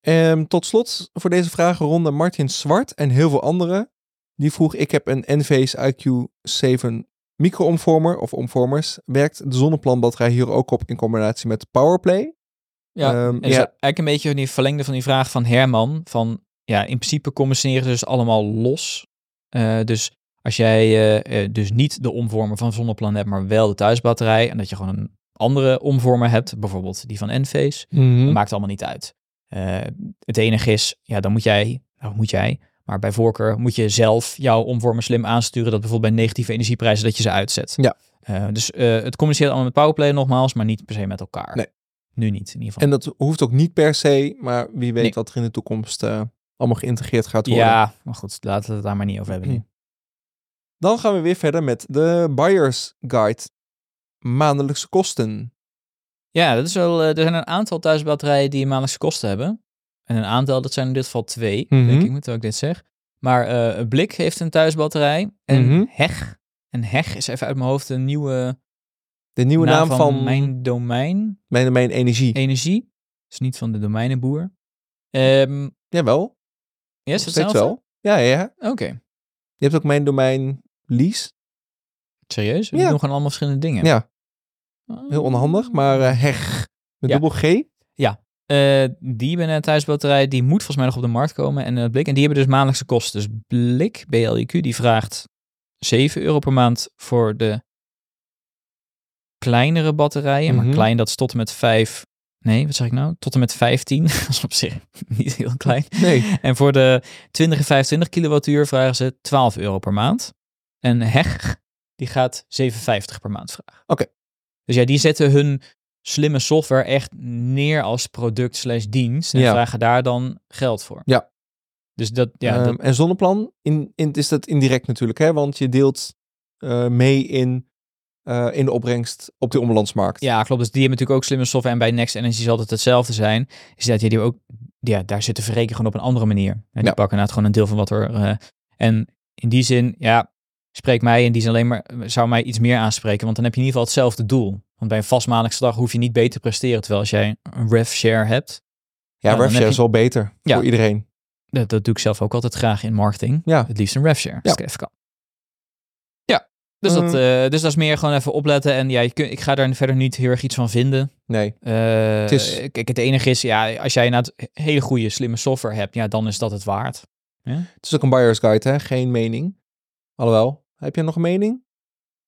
Ehm, tot slot voor deze vragenronde Martin Zwart en heel veel anderen. Die vroeg, ik heb een NV's IQ7 micro-omvormer of omvormers. Werkt de zonneplanbatterij hier ook op in combinatie met Powerplay? Ja, Ehm, en ja. eigenlijk een beetje die verlengde van die vraag van Herman. Van ja, in principe combineren ze dus allemaal los. Eh, dus als jij eh, eh, dus niet de omvormer van Zonneplan hebt, maar wel de thuisbatterij. En dat je gewoon een andere omvormer hebt, bijvoorbeeld die van Enphase. Mhm. Dat maakt allemaal niet uit. Het enige is, ja, dan moet jij, nou moet jij, maar bij voorkeur moet je zelf jouw omvormer slim aansturen. Dat bijvoorbeeld bij negatieve energieprijzen dat je ze uitzet. Ja. Dus het communiceert allemaal met Powerplay nogmaals, maar niet per se met elkaar. Nee. Nu niet, in ieder geval. En dat hoeft ook niet per se, maar wie weet Nee. wat er in de toekomst eh, allemaal geïntegreerd gaat worden. Ja, maar goed, laten we het daar maar niet over hebben nu. Dan gaan we weer verder met de buyer's guide. Maandelijkse kosten. Ja, dat is wel, eh, er zijn een aantal thuisbatterijen die maandelijkse kosten hebben. En een aantal, dat zijn in dit geval twee, Mhm. denk ik, terwijl ik dit zeg. Maar eh Blik heeft een thuisbatterij. En. Heg. En Heg is even uit mijn hoofd een nieuwe De nieuwe naam, van, mijn domein. mijn, mijn energie. Energie. Dus niet van de domeinenboer. Ehm Jawel, ja, het steeds wel. Ja, ja, ja. Oké. Je hebt ook mijn domein lease. Serieus? Die Ja. doen gewoon allemaal verschillende dingen. Ja, heel onhandig, maar eh, heg met Ja. dubbel G. Eh, die hebben een thuisbatterij, die moet volgens mij nog op de markt komen. En eh, Blik, en die hebben dus maandelijkse kosten. Dus Blik, BLIQ, die vraagt 7 euro per maand voor de kleinere batterijen. Mhm. Maar klein, dat is tot en met 5. Nee, wat zeg ik nou? Tot en met 15. *laughs* dat is op zich niet heel klein. Nee. En voor de 20 en 25 kilowattuur vragen ze 12 euro per maand. En Heg, die gaat 7,50 per maand vragen. Oké. Dus ja, die zetten hun slimme software echt neer als product slash dienst. En Ja. vragen daar dan geld voor. Ja. Dus dat, ja, Ehm, dat, En zonneplan in, in, is dat indirect natuurlijk, hè? want je deelt eh, mee in, eh, in de opbrengst op de omlandsmarkt. ja, klopt. Dus die hebben natuurlijk ook slimme software. En bij Next Energy zal het hetzelfde zijn. Is dat je die ook, ja, daar zitten verrekenen gewoon op een andere manier. En die Ja. pakken inderdaad gewoon een deel van wat er... eh, en in die zin, ja, spreek mij in die zin alleen maar, zou mij iets meer aanspreken. Want dan heb je in ieder geval hetzelfde doel. Want bij een vastmaandelijkse dag hoef je niet beter te presteren. Terwijl als jij een rev share hebt, Ja, RevShare heb is wel beter Ja. voor iedereen. dat, dat doe ik zelf ook altijd graag in marketing. Ja. Het liefst een rev share, als Ja. ik even kan. Ja, dus, dat, eh, dus dat is meer gewoon even opletten. En ja, je kun, ik ga daar verder niet heel erg iets van vinden. Nee. Eh, is- Kijk, het enige is, ja, als jij inderdaad hele goede, slimme software hebt, ja, dan is dat het waard. Het is ook een buyer's guide, hè? geen mening. Alhoewel, heb je nog een mening?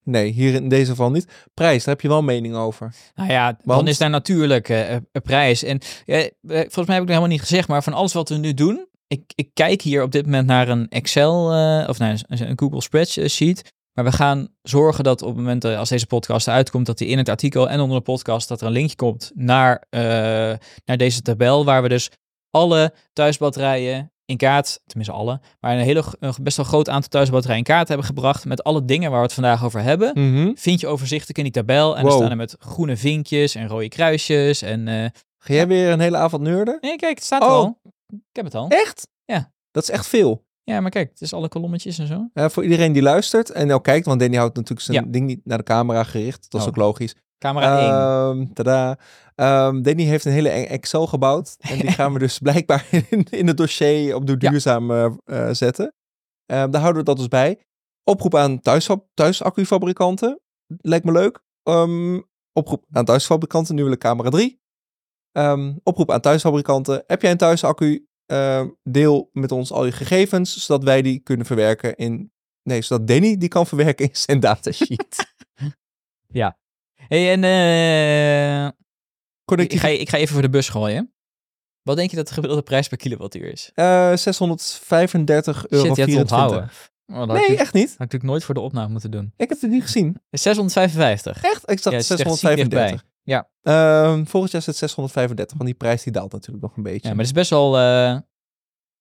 Nee, hier in deze geval niet. Prijs, daar heb je wel een mening over. Nou ja, dan is daar natuurlijk eh, een prijs. En ja, volgens mij heb ik het helemaal niet gezegd, maar van alles wat we nu doen, ik, ik kijk hier op dit moment naar een Excel of nee, een een Google Spreadsheet. Maar we gaan zorgen dat op het moment dat als deze podcast uitkomt, dat die in het artikel en onder de podcast, dat er een linkje komt naar, eh, naar deze tabel, waar we dus alle thuisbatterijen in kaart, tenminste alle, maar een hele, een best wel groot aantal thuisbatterijen in kaart hebben gebracht met alle dingen waar we het vandaag over hebben Mhm. vind je overzichtelijk in die tabel. En Wow. dan staan er met groene vinkjes en rode kruisjes. En eh, Ga jij weer een hele avond neurden? nee, kijk, het staat er Oh. al. Ik heb het al. Echt? Ja. Dat is echt veel. Ja, maar kijk, het is alle kolommetjes en zo. Eh, voor iedereen die luistert en ook kijkt, want Danny houdt natuurlijk zijn Ja. ding niet naar de camera gericht. Dat is Oh. ook logisch. Camera 1. Ehm tada. Ehm, Danny heeft een hele e- Excel gebouwd. *laughs* En die gaan we dus blijkbaar *laughs* in, in het dossier op Doe Ja. Duurzaam eh, eh, zetten. Ehm, daar houden we dat dus bij. Oproep aan thuis, thuisaccufabrikanten. Lijkt me leuk. Oproep aan thuisfabrikanten. Nu wil ik camera 3. Ehm, oproep aan thuisfabrikanten. Heb jij een thuisaccu? Ehm, deel met ons al je gegevens, zodat wij die kunnen verwerken in... Nee, zodat Danny die kan verwerken in zijn datasheet. *laughs* Hey, en eh, ik, ga, ik ga even voor de bus gooien. Wat denk je dat de gemiddelde prijs per kilowattuur is? eh 635 euro. Shit, je hebt het 24. onthouden. Oh, ik, Nee, echt niet. had ik natuurlijk nooit voor de opname moeten doen. Ik heb het niet gezien. 655. Echt? Ik zat Ja, het is echt ziek 635. Ja. Ehm, volgend jaar is het 635, want die prijs die daalt natuurlijk nog een beetje. Ja, maar het is best wel, eh,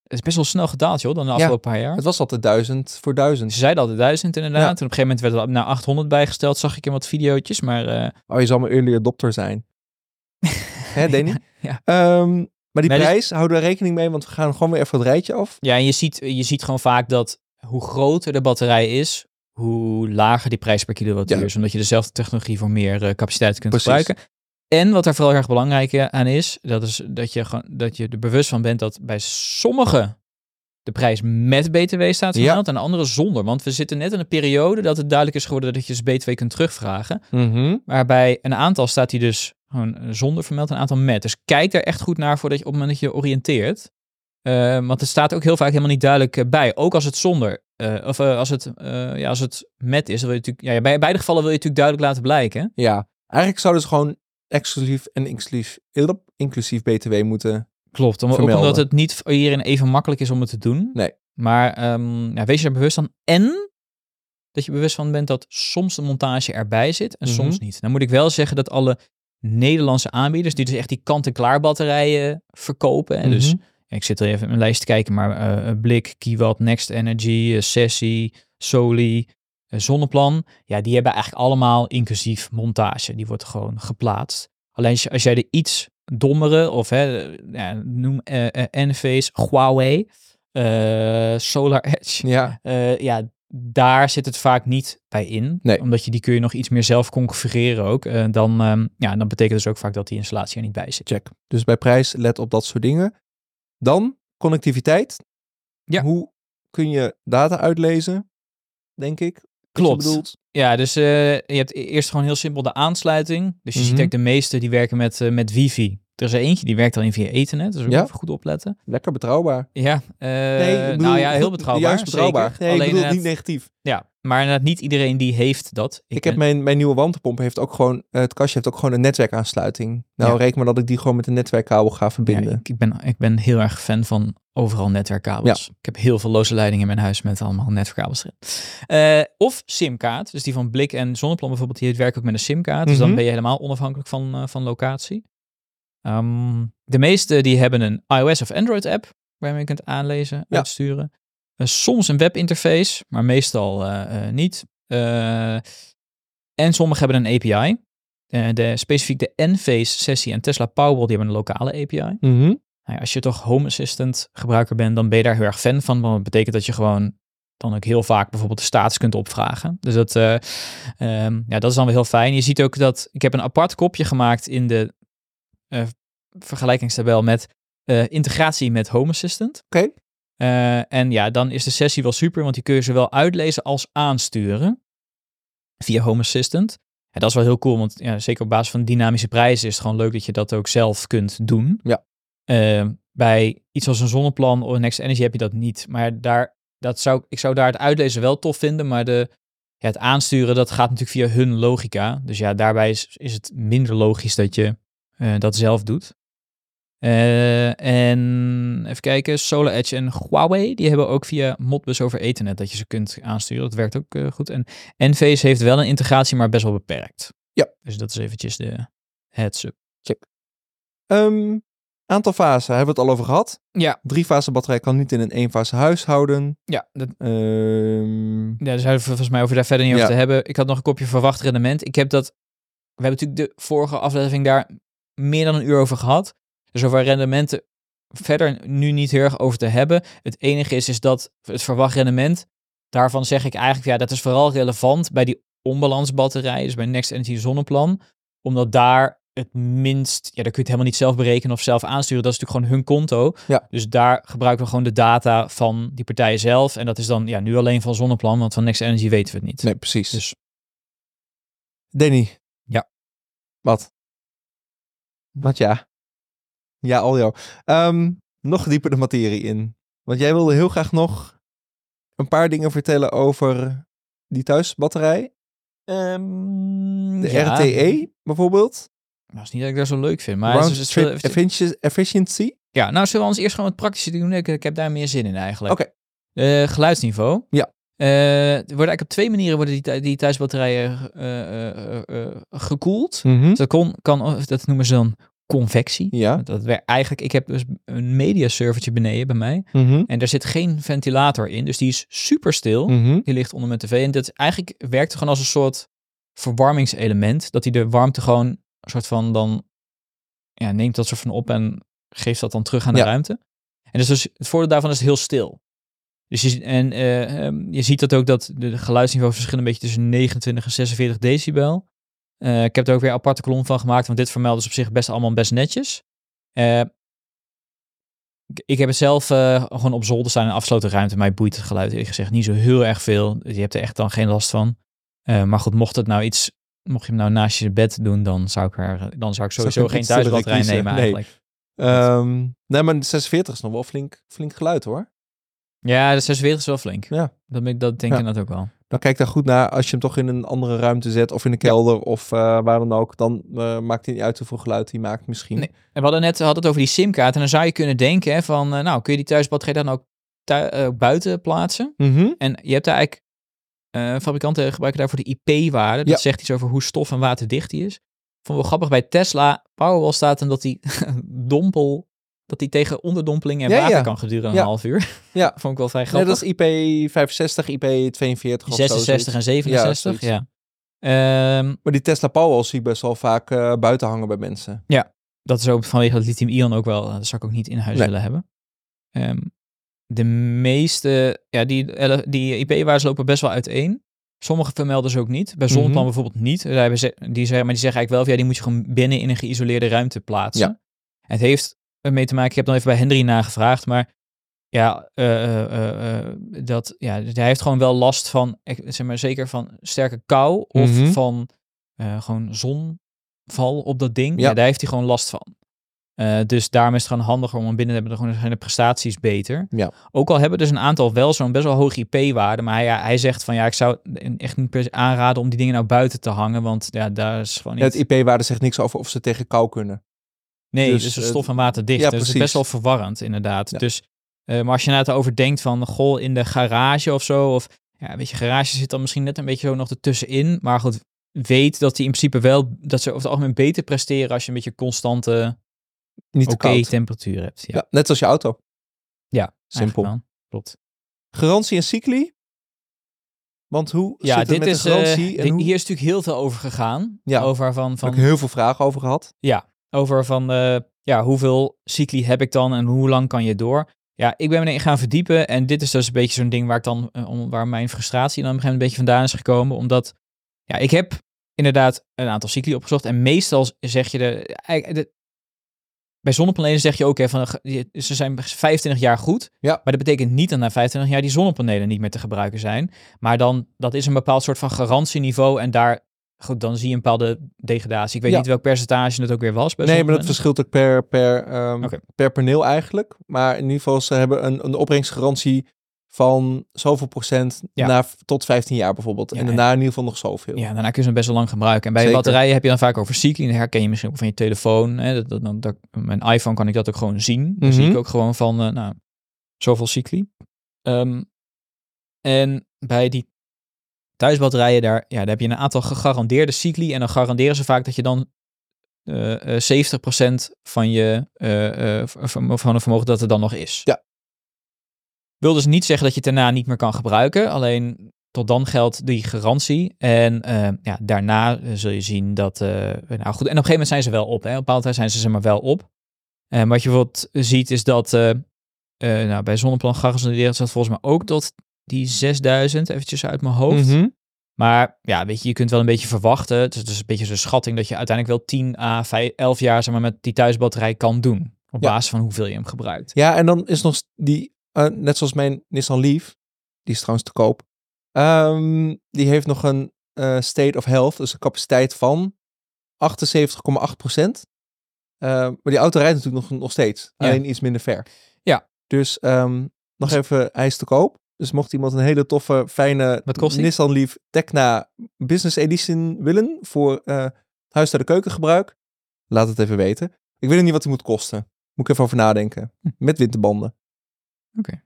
het is best wel snel gedaald, joh, dan de afgelopen paar jaar. Het was altijd 1000 voor 1000. Ze zeiden altijd 1000 inderdaad. Toen op een gegeven moment werd het naar 800 bijgesteld, zag ik in wat videootjes. Maar eh, Oh, je zal maar early adopter zijn. *laughs* Hè, Danny? Ja. Ehm, maar die Maar dus- prijs, hou daar rekening mee, want we gaan gewoon weer even het rijtje af. ja, en je ziet, je ziet gewoon vaak dat hoe groter de batterij is, hoe lager die prijs per kilowattuur Ja. is. Omdat je dezelfde technologie voor meer eh, capaciteit kunt Precies. gebruiken. En wat daar vooral erg belangrijk aan is, dat is dat je, gewoon, dat je er bewust van bent dat bij sommige de prijs met BTW staat Ja. vermeld en andere zonder. Want we zitten net in een periode dat het duidelijk is geworden dat je dus BTW kunt terugvragen. Mhm. Maar bij een aantal staat hij dus gewoon zonder vermeld, een aantal met. Dus kijk daar echt goed naar voordat je op het moment dat je oriënteert. Eh, want het staat ook heel vaak helemaal niet duidelijk eh, bij. Ook als het zonder, eh, of als, het, ja, als het met is, dan wil je natuurlijk, ja, bij beide gevallen wil je natuurlijk duidelijk laten blijken. Ja, eigenlijk zouden ze gewoon exclusief en inclusief, inclusief BTW moeten. Klopt, om, ook omdat het niet iedereen even makkelijk is om het te doen. Nee. Maar ehm, ja, wees je er bewust van. En dat je bewust van bent dat soms de montage erbij zit en Mhm. soms niet. Dan moet ik wel zeggen dat alle Nederlandse aanbieders, die dus echt die kant-en-klaar batterijen verkopen. En dus Mhm. Ik zit er even in mijn lijst te kijken, maar eh, Blik, Kiwat, Next Energy, eh, Sessie, Soli, Zonneplan. Ja, die hebben eigenlijk allemaal inclusief montage. Die wordt gewoon geplaatst. Alleen als, jij de iets dommere, of hè, ja, noem eh, Enphase, Huawei, Solar Edge. Ja, ja, daar zit het vaak niet bij in. Nee. Omdat je die kun je nog iets meer zelf configureren ook. Dan, ehm, ja, dan betekent dus ook vaak dat die installatie er niet bij zit. check. Dus bij prijs let op dat soort dingen. Dan connectiviteit. Ja. Hoe kun je data uitlezen, denk ik. Klopt. Ja, dus eh, je hebt e- eerst gewoon heel simpel de aansluiting. Dus je ziet Mhm. eigenlijk de meeste die werken met, eh, met wifi. Er is er eentje die werkt alleen via ethernet, dus ook Ja. even goed opletten. Lekker betrouwbaar. Ja, eh, Nee, ik bedoel, nou ja, heel betrouwbaar. Juist betrouwbaar. Nee, ik Alleen bedoel het inderdaad- niet negatief. Ja, maar inderdaad niet iedereen die heeft dat. Ik, heb mijn, mijn nieuwe warmtepomp heeft ook gewoon, het kastje heeft ook gewoon een netwerkaansluiting. Nou, Ja. reken maar dat ik die gewoon met een netwerkkabel ga ja, verbinden. ik, ik, ben, ik ben heel erg fan van overal netwerkkabels. Ik heb heel veel loze leidingen in mijn huis met allemaal netwerkkabels erin. Eh, of simkaart, dus die van Blik en Zonneplan bijvoorbeeld, die werken ook met een simkaart. Dus dan Mhm. ben je helemaal onafhankelijk van, eh, van locatie. Ehm, de meeste die hebben een iOS of Android app waarmee je kunt aanlezen, Ja. uitsturen. Eh, soms een webinterface, maar meestal niet. En sommigen hebben een API. De, specifiek de Enphase sessie en Tesla Powerwall, die hebben een lokale API. Mhm. Nou ja, als je toch Home Assistant gebruiker bent, dan ben je daar heel erg fan van. Want dat betekent dat je gewoon dan ook heel vaak bijvoorbeeld de status kunt opvragen. Dus dat, eh, ehm, ja, dat is dan wel heel fijn. Je ziet ook dat ik heb een apart kopje gemaakt in de eh, vergelijkingstabel met eh, integratie met Home Assistant. Oké. En ja, dan is de sessie wel super, want die kun je zowel uitlezen als aansturen via Home Assistant. En dat is wel heel cool, want ja, zeker op basis van dynamische prijzen is het gewoon leuk dat je dat ook zelf kunt doen. Ja. Eh, bij iets als een zonneplan of Next Energy heb je dat niet. Maar daar, dat zou, ik zou daar het uitlezen wel tof vinden, maar de, ja, het aansturen, dat gaat natuurlijk via hun logica. Dus ja, daarbij is, is het minder logisch dat je eh, dat zelf doet. Eh, en even kijken, Solar Edge en Huawei, die hebben ook via Modbus over Ethernet dat je ze kunt aansturen. Dat werkt ook eh, goed. En Enphase heeft wel een integratie, maar best wel beperkt. Ja. Dus dat is eventjes de heads-up. Ehm, aantal fasen hebben we het al over gehad. Ja, Drie fase batterij kan niet in een één fase huishouden. ja, dat, Ehm, ja daar zouden we volgens mij over daar verder niet Ja. over te hebben. Ik had nog een kopje verwacht rendement. Ik heb dat, we hebben natuurlijk de vorige aflevering daar meer dan een uur over gehad. Dus over rendementen verder nu niet heel erg over te hebben. Het enige is, is dat het verwacht rendement, daarvan zeg ik eigenlijk, ja, dat is vooral relevant bij die onbalansbatterijen, dus bij Next Energy Zonneplan, omdat daar het minst, ja, daar kun je het helemaal niet zelf berekenen of zelf aansturen. Dat is natuurlijk gewoon hun konto. Ja. Dus daar gebruiken we gewoon de data van die partijen zelf. En dat is dan ja, nu alleen van Zonneplan, want van Next Energy weten we het niet. Nee, precies. Dus Danny. Ja. Wat? Wat ja? Ja, Aljo. Ehm nog dieper de materie in. Want jij wilde heel graag nog een paar dingen vertellen over die thuisbatterij. Ehm, De ja. RTE bijvoorbeeld. Nou, is niet dat ik dat zo leuk vind, maar... Round het is- trip het- effici- efficiency. Ja, nou zullen we ons eerst gewoon wat praktische doen. Ik, ik heb daar meer zin in eigenlijk. Oké. Eh, geluidsniveau. Ja. Eh, worden eigenlijk op twee manieren worden die, die thuisbatterijen eh, gekoeld. Dus dat, kon, kan, dat noemen ze dan convectie. Ja. Dat werkt eigenlijk, ik heb dus een mediaservertje beneden bij mij. Mhm. En daar zit geen ventilator in. Dus die is super stil. Mhm. Die ligt onder mijn tv. En dat eigenlijk werkt gewoon als een soort verwarmingselement. Dat hij de warmte gewoon een soort van dan ja, neemt dat soort van op en geeft dat dan terug aan de Ja. ruimte. En dus, dus het voordeel daarvan is het heel stil. Dus je, en, eh, ehm, je ziet dat ook dat de, geluidsniveaus verschillen een beetje tussen 29 en 46 decibel. Eh, ik heb er ook weer een aparte kolom van gemaakt, want dit vermeldt is op zich best allemaal best netjes. Eh, ik, heb het zelf gewoon op zolder staan in een afgesloten ruimte. Mij boeit het geluid eerlijk gezegd niet zo heel erg veel. Je hebt er echt dan geen last van. Maar goed, mocht het nou iets, mocht je hem nou naast je bed doen, dan zou ik, er, dan zou ik Zou ik sowieso een geen thuisbatterij nemen Nee. eigenlijk. Ehm, nee, maar de 46 is nog wel flink, flink geluid hoor. Ja, de 46 is wel flink. Ja. Dat, ben ik, dat denk Ja. ik dat ook wel. Dan kijk daar goed naar. Als je hem toch in een andere ruimte zet of in een kelder of eh, waar dan ook, dan eh, maakt hij niet uit hoeveel geluid hij maakt misschien. Nee. En we hadden net hadden het over die simkaart. En dan zou je kunnen denken hè, van, eh, nou, kun je die thuisbatterij dan ook buiten plaatsen? Mhm. En je hebt daar eigenlijk, eh, fabrikanten gebruiken daarvoor de IP-waarde. Dat Ja. zegt iets over hoe stof- en waterdicht die is. Vond ik wel grappig, bij Tesla Powerwall staat en dat die *laughs* dompel, dat die tegen onderdompeling en Ja, water ja. kan gedurende een Ja. half uur. *laughs* Ja. Vond ik wel vrij Nee, grappig. dat is IP 65, IP 42 of zo, 66 en zoiets. 67, Ja, ja. Ehm, Maar die Tesla Powerwall zie ik best wel vaak eh, buiten hangen bij mensen. dat is ook vanwege dat lithium-ion ook wel, eh, dat zou ik ook niet in huis Nee. willen hebben. Ehm, de meeste, ja, die, die IP-waardes lopen best wel uiteen. Sommige vermelden ze ook niet. Bij Zonneplan Mhm. bijvoorbeeld niet. Daar hebben ze, die zeggen, maar die zeggen eigenlijk wel, van, ja, die moet je gewoon binnen in een geïsoleerde ruimte plaatsen. Ja. Het heeft ermee te maken, ik heb dan even bij Henry nagevraagd, maar ja, eh, eh, eh, dat, ja, hij heeft gewoon wel last van, zeg maar zeker van sterke kou of Mhm. van gewoon zonval op dat ding. Ja. Ja. daar heeft hij gewoon last van. Eh, dus daarom is het gewoon handiger om hem binnen te hebben. Dan gewoon zijn de prestaties beter. Ja. Ook al hebben dus een aantal wel zo'n best wel hoge IP-waarde. Maar hij, hij zegt van ja, ik zou echt niet per aanraden om die dingen nou buiten te hangen. Want ja, daar is gewoon niet... het IP-waarde zegt niks over of ze tegen kou kunnen. Nee, Dus, dus, stof en water dicht. ja, dus het is best wel verwarrend, inderdaad. Ja. Dus, eh, maar als je nou over denkt van, goh, in de garage of zo, of ja, weet je, garage zit dan misschien net een beetje zo nog ertussenin. Maar goed, weet dat die in principe wel, dat ze over het algemeen beter presteren als je een beetje constante, Niet oké koud. temperatuur hebt. Ja, Ja, net als je auto. ja Simpel. Klopt. Garantie en cycli? Want hoe Ja, zit het dit met is, de garantie? eh, en hoe... hier is natuurlijk heel veel over gegaan. Ja. Over van, van heb ik heel veel vragen over gehad. over van eh, ja, hoeveel cycli heb ik dan en hoe lang kan je door? Ja, ik ben me erin gaan verdiepen en dit is dus een beetje zo'n ding waar ik dan eh, waar mijn frustratie dan op een gegeven moment een beetje vandaan is gekomen, omdat ja, ik heb inderdaad een aantal cycli opgezocht en meestal zeg je de bij zonnepanelen zeg je ook hè, van eh, ze zijn 25 jaar goed, Ja. maar dat betekent niet dat na 25 jaar die zonnepanelen niet meer te gebruiken zijn, maar dan dat is een bepaald soort van garantieniveau en daar goed, dan zie je een bepaalde degradatie. Ik weet Ja. niet welk percentage het ook weer was. Nee, maar dat verschilt ook per, per, ehm, per paneel eigenlijk. Maar in ieder geval, ze hebben een, een opbrengstgarantie van zoveel procent Ja. na, tot 15 jaar bijvoorbeeld. Ja, en daarna in ieder geval nog zoveel. Ja, daarna kun je ze best wel lang gebruiken. En bij Zeker. batterijen heb je dan vaak over cycli. Dat herken je misschien ook van je telefoon. Hè? Dat, dat, dat, dat- mijn iPhone kan ik dat ook gewoon zien. Dan zie Mhm. ik ook gewoon van, eh, nou, zoveel cycli. Ehm, en bij die thuisbatterijen, daar, ja, daar heb je een aantal gegarandeerde cycli. En dan garanderen ze vaak dat je dan eh, eh, 70% van je eh, eh, van van het vermogen dat er dan nog is. Ja. Wil dus niet zeggen dat je het daarna niet meer kan gebruiken. Alleen tot dan geldt die garantie. En eh, ja, daarna eh, zul je zien dat. eh, nou goed, en op een gegeven moment zijn ze wel op. Hè. Op een bepaald tijd zijn ze zeg maar wel op. En wat je bijvoorbeeld ziet is dat. nou, bij Zonneplan garanderen ze dat volgens mij ook tot die 6000, eventjes uit mijn hoofd. Mhm. Maar ja, weet je, je kunt wel een beetje verwachten. Het is dus een beetje zo'n schatting dat je uiteindelijk wel 10 à 5, 11 jaar zeg maar, met die thuisbatterij kan doen. Op Ja. basis van hoeveel je hem gebruikt. Ja, en dan is nog die, eh, net zoals mijn Nissan Leaf, die is trouwens te koop. Ehm, die heeft nog een eh, state of health, dus een capaciteit van 78,8 procent. maar die auto rijdt natuurlijk nog, nog steeds, Ja. alleen iets minder ver. Ja. Dus ehm, nog Dus- even, hij is te koop. Dus mocht iemand een hele toffe, fijne? Nissan Leaf Tecna Business Edition willen voor eh huis naar de keuken gebruik, laat het even weten. Ik weet nog niet wat die moet kosten. Moet ik even over nadenken. Hm. Met winterbanden. Oké.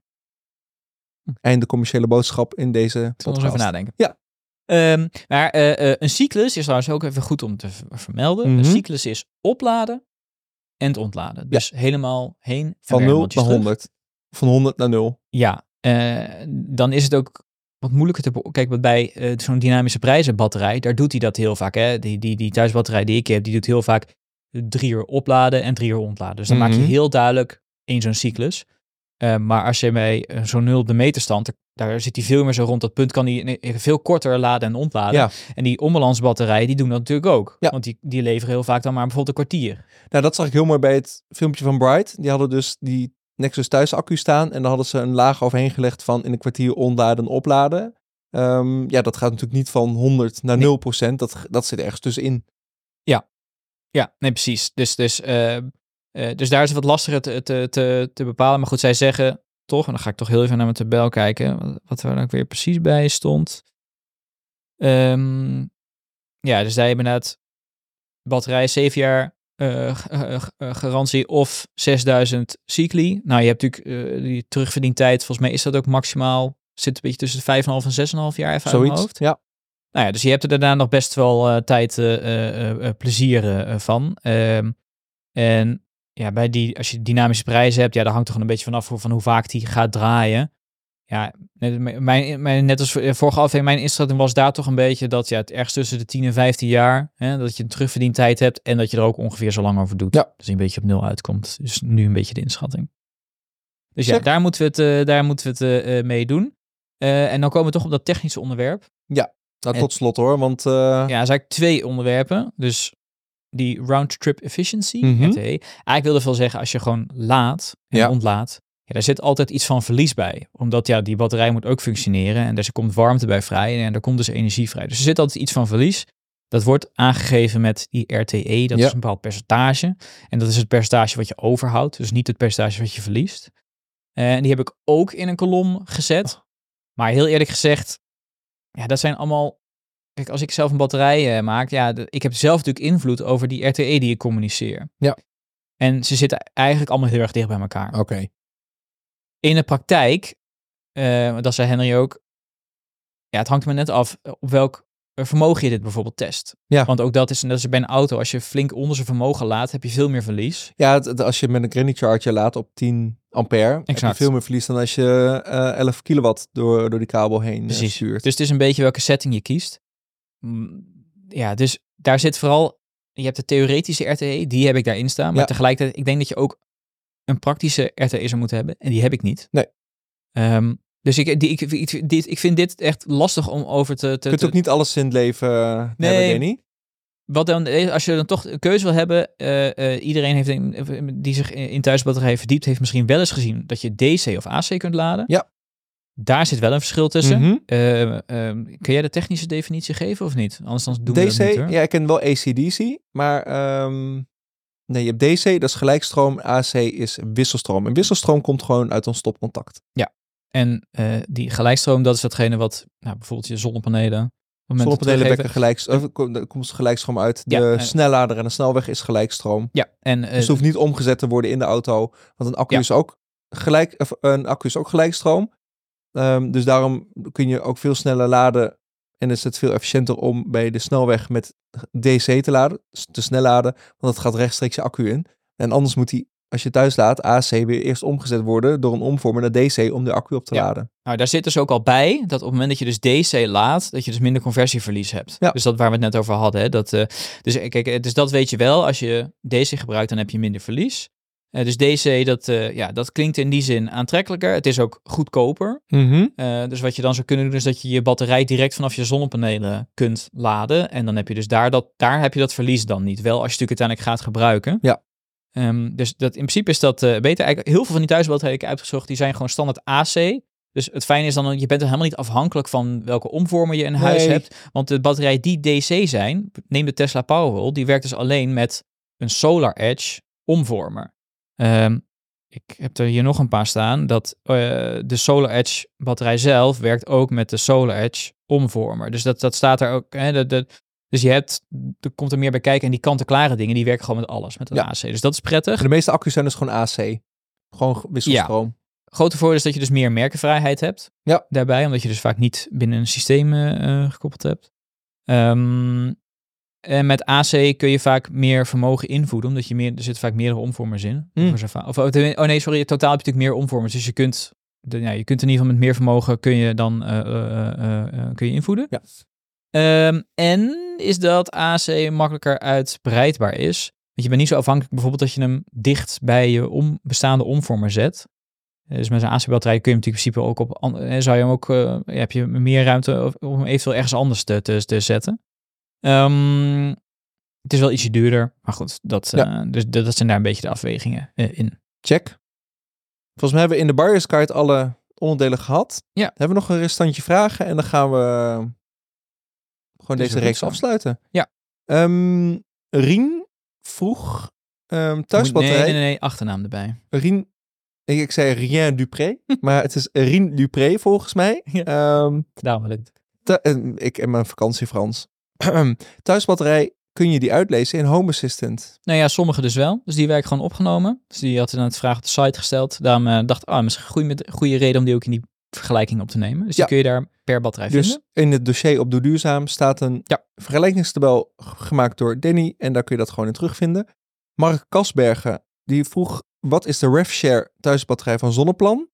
Einde commerciële boodschap in deze podcast. eens even nadenken. Ja. Ehm, maar eh, eh, een cyclus is trouwens ook even goed om te vermelden. Mhm. Een cyclus is opladen en ontladen. Dus helemaal heen en Van weer 0 helemaal naar terug. 100. Van 100 naar 0. Ja, eh, dan is het ook wat moeilijker te... Kijk, wat bij zo'n dynamische prijzenbatterij, daar doet hij dat heel vaak. Hè? Die, die, die thuisbatterij die ik heb, die doet heel vaak drie uur opladen en drie uur ontladen. Dus dan maak je Mhm. heel duidelijk één zo'n cyclus. Eh, maar als je bij eh, zo'n nul op de meterstand, daar- daar zit hij veel meer zo rond dat punt, kan hij veel korter laden en ontladen. Ja. En die onbalansbatterijen, die doen dat natuurlijk ook. Ja. Want die, die leveren heel vaak dan maar bijvoorbeeld een kwartier. Nou, dat zag ik heel mooi bij het filmpje van Bright. Die hadden dus die Nexus thuis accu staan. En dan hadden ze een laag overheen gelegd van in een kwartier ontladen en opladen. Ehm, ja, dat gaat natuurlijk niet van 100 naar Nee. 0 procent. Dat, dat zit ergens tussenin. Ja, nee, precies. Dus, dus, eh, eh, dus daar is het wat lastiger te, te, te, te bepalen. Maar goed, zij zeggen toch, en dan ga ik toch heel even naar mijn tabel kijken, wat- er dan ook weer precies bij stond. Ehm, ja, dus zij hebben inderdaad batterij 7 jaar eh, eh, garantie of 6000 cycli. Nou, je hebt natuurlijk eh, die terugverdientijd, volgens mij is dat ook maximaal, zit een beetje tussen de 5,5 en 6,5 jaar even uit mijn Zoiets. hoofd. Ja. Nou ja, dus je hebt er daarna nog best wel tijd plezier van. Ehm, en ja, bij die, als je dynamische prijzen hebt, ja, daar hangt er gewoon een beetje vanaf hoe- van hoe vaak die gaat draaien. Ja, net, mijn, mijn, net als vorige aflevering, mijn inschatting was daar toch een beetje dat ja, het ergens tussen de 10 en 15 jaar, hè, dat je een terugverdientijd hebt en dat je er ook ongeveer zo lang over doet. Ja. Dus een beetje op nul uitkomt. Dus nu een beetje de inschatting. Dus ja, Check. daar moeten we het, eh, daar moeten we het eh, eh, mee doen. En dan komen we toch op dat technische onderwerp. Nou, En- tot slot hoor. Want Ja, er zijn eigenlijk twee onderwerpen. Dus die round trip efficiency, Mhm. RTE. Eigenlijk wilde veel zeggen, als je gewoon laat en Ja. ontlaat, ja, daar zit altijd iets van verlies bij. Omdat ja, die batterij moet ook functioneren en er komt warmte bij vrij en er komt dus energie vrij. Dus er zit altijd iets van verlies. Dat wordt aangegeven met die RTE, dat Ja. is een bepaald percentage. En dat is het percentage wat je overhoudt, dus niet het percentage wat je verliest. En die heb ik ook in een kolom gezet. Maar heel eerlijk gezegd, ja, dat zijn allemaal Kijk, als ik zelf een batterij eh, maak, ja, de- ik heb zelf natuurlijk invloed over die RTE die ik communiceer. Ja. En ze zitten eigenlijk allemaal heel erg dicht bij elkaar. oké. In de praktijk, eh, dat zei Henry ook, ja, het hangt me net af eh, op welk vermogen je dit bijvoorbeeld test. Ja. Want ook dat is, net als bij een auto, als je flink onder zijn vermogen laat, heb je veel meer verlies. Ja, het- het- als je met een Granny Charger laat op 10 ampère, heb je Exact. veel meer verlies dan als je eh 11 kilowatt door, door die kabel heen Precies. stuurt. Dus het is een beetje welke setting je kiest. Ja, dus daar zit vooral, je hebt de theoretische RTE, die heb ik daarin staan. Maar Ja. tegelijkertijd, ik denk dat je ook een praktische RTE zou moeten hebben. En die heb ik niet. Nee. Ehm, dus ik, die, ik, ik, dit, ik vind dit echt lastig om over te... te, je kunt ook niet alles in het leven eh, Nee. hebben, Danny. wat dan, eh, als je dan toch een keuze wil hebben, eh, iedereen heeft die zich in thuisbatterijen verdiept, heeft misschien wel eens gezien dat je DC of AC kunt laden. Ja. Daar zit wel een verschil tussen. Eh, ehm, kun jij de technische definitie geven of niet? Anders dan doen we DC, dat niet hoor. ja, ik ken wel ACDC, maar ehm, nee, je hebt DC, dat is gelijkstroom, AC is wisselstroom. En wisselstroom komt gewoon uit een stopcontact. En eh, die gelijkstroom, dat is datgene wat nou, bijvoorbeeld je zonnepanelen... Zonnepanelen wekken gelijk, of, kom- er komt gelijkstroom uit. De Ja, eh. snellader en de snelweg is gelijkstroom. Ja, en eh, dus het hoeft niet omgezet te worden in de auto, want een accu Ja. is ook gelijk, een accu is ook gelijkstroom. Ehm, dus daarom kun je ook veel sneller laden en is het veel efficiënter om bij de snelweg met DC te laden, te snel laden, want dat gaat rechtstreeks je accu in. En anders moet die, als je thuis laat, AC weer eerst omgezet worden door een omvormer naar DC om de accu op te Ja. laden. Nou, daar zit dus ook al bij dat op het moment dat je dus DC laat, dat je dus minder conversieverlies hebt. Ja. Dus dat waar we het net over hadden. Hè? Dat, eh, dus, eh, kijk, eh, dus dat weet je wel. Als je DC gebruikt, dan heb je minder verlies. Eh, dus DC, dat, eh, ja, dat klinkt in die zin aantrekkelijker. Het is ook goedkoper. Mhm. Eh, dus wat je dan zou kunnen doen, is dat je je batterij direct vanaf je zonnepanelen kunt laden. En dan heb je dus daar, dat, daar heb je dat verlies dan niet. Wel als je het natuurlijk uiteindelijk gaat gebruiken. Ja. Ehm, dus dat, in principe is dat beter. Eigenlijk, heel veel van die thuisbatterijen die ik uitgezocht, die zijn gewoon standaard AC. Dus het fijne is dan, je bent er helemaal niet afhankelijk van welke omvormer je in huis Nee. hebt. Want de batterijen die DC zijn, neem de Tesla Powerwall, die werkt dus alleen met een Solar Edge omvormer. Ehm, ik heb er hier nog een paar staan. Dat eh, de Solar Edge batterij zelf werkt ook met de Solar Edge omvormer. Dus dat, dat staat er ook. Hè, de, de, dus je hebt, er komt er meer bij kijken. En die kant-en-klare dingen, die werken gewoon met alles, met een Ja. AC. Dus dat is prettig. De meeste accu's zijn dus gewoon AC. Gewoon wisselstroom. Grote voordeel is dat je dus meer merkenvrijheid hebt. Ja. Daarbij, omdat je dus vaak niet binnen een systeem eh, eh, gekoppeld hebt. Ehm, en met AC kun je vaak meer vermogen invoeden, omdat je meer, er zitten vaak meerdere omvormers in. Va- Of, oh nee, sorry, totaal heb je natuurlijk meer omvormers. Dus je kunt, de, ja, je kunt in ieder geval met meer vermogen kun je dan eh, kun je invoeden. Ja. Ehm, en is dat AC makkelijker uitbreidbaar is. Want je bent niet zo afhankelijk bijvoorbeeld dat je hem dicht bij je om, bestaande omvormer zet. Dus met een AC-batterij kun je hem natuurlijk in principe ook op, zou je hem ook, heb je meer ruimte om hem eventueel ergens anders te, te, te zetten. Ehm, het is wel ietsje duurder, maar goed, dat, Ja. eh, dus dat, dat zijn daar een beetje de afwegingen eh, in. Check. Volgens mij hebben we in de buyer's guide alle onderdelen gehad. Ja. Hebben we nog een restantje vragen en dan gaan we eh, gewoon Dus deze reeks afsluiten. Ja. Ehm, Rien vroeg ehm Moet- thuisbatterij. Nee, nee, nee, achternaam erbij. Rien, ik, ik zei Rien Dupré, *laughs* maar het is Rien Dupré volgens mij. Ja. Ehm, Daarom ik ik en mijn vakantie Frans. *clears throat* thuisbatterij, kun je die uitlezen in Home Assistant? Nou ja, sommige dus wel. Dus die werken gewoon opgenomen. Dus die had het vraag op de site gesteld. Daarom eh, dacht ik, ah, misschien een goede, goede reden om die ook in die vergelijking op te nemen. Dus die kun je daar per batterij Dus vinden. in het dossier op Doe Duurzaam staat een Ja. vergelijkingstabel gemaakt door Danny. En daar kun je dat gewoon in terugvinden. Mark Kasbergen, die vroeg, wat is de RefShare thuisbatterij van Zonneplan?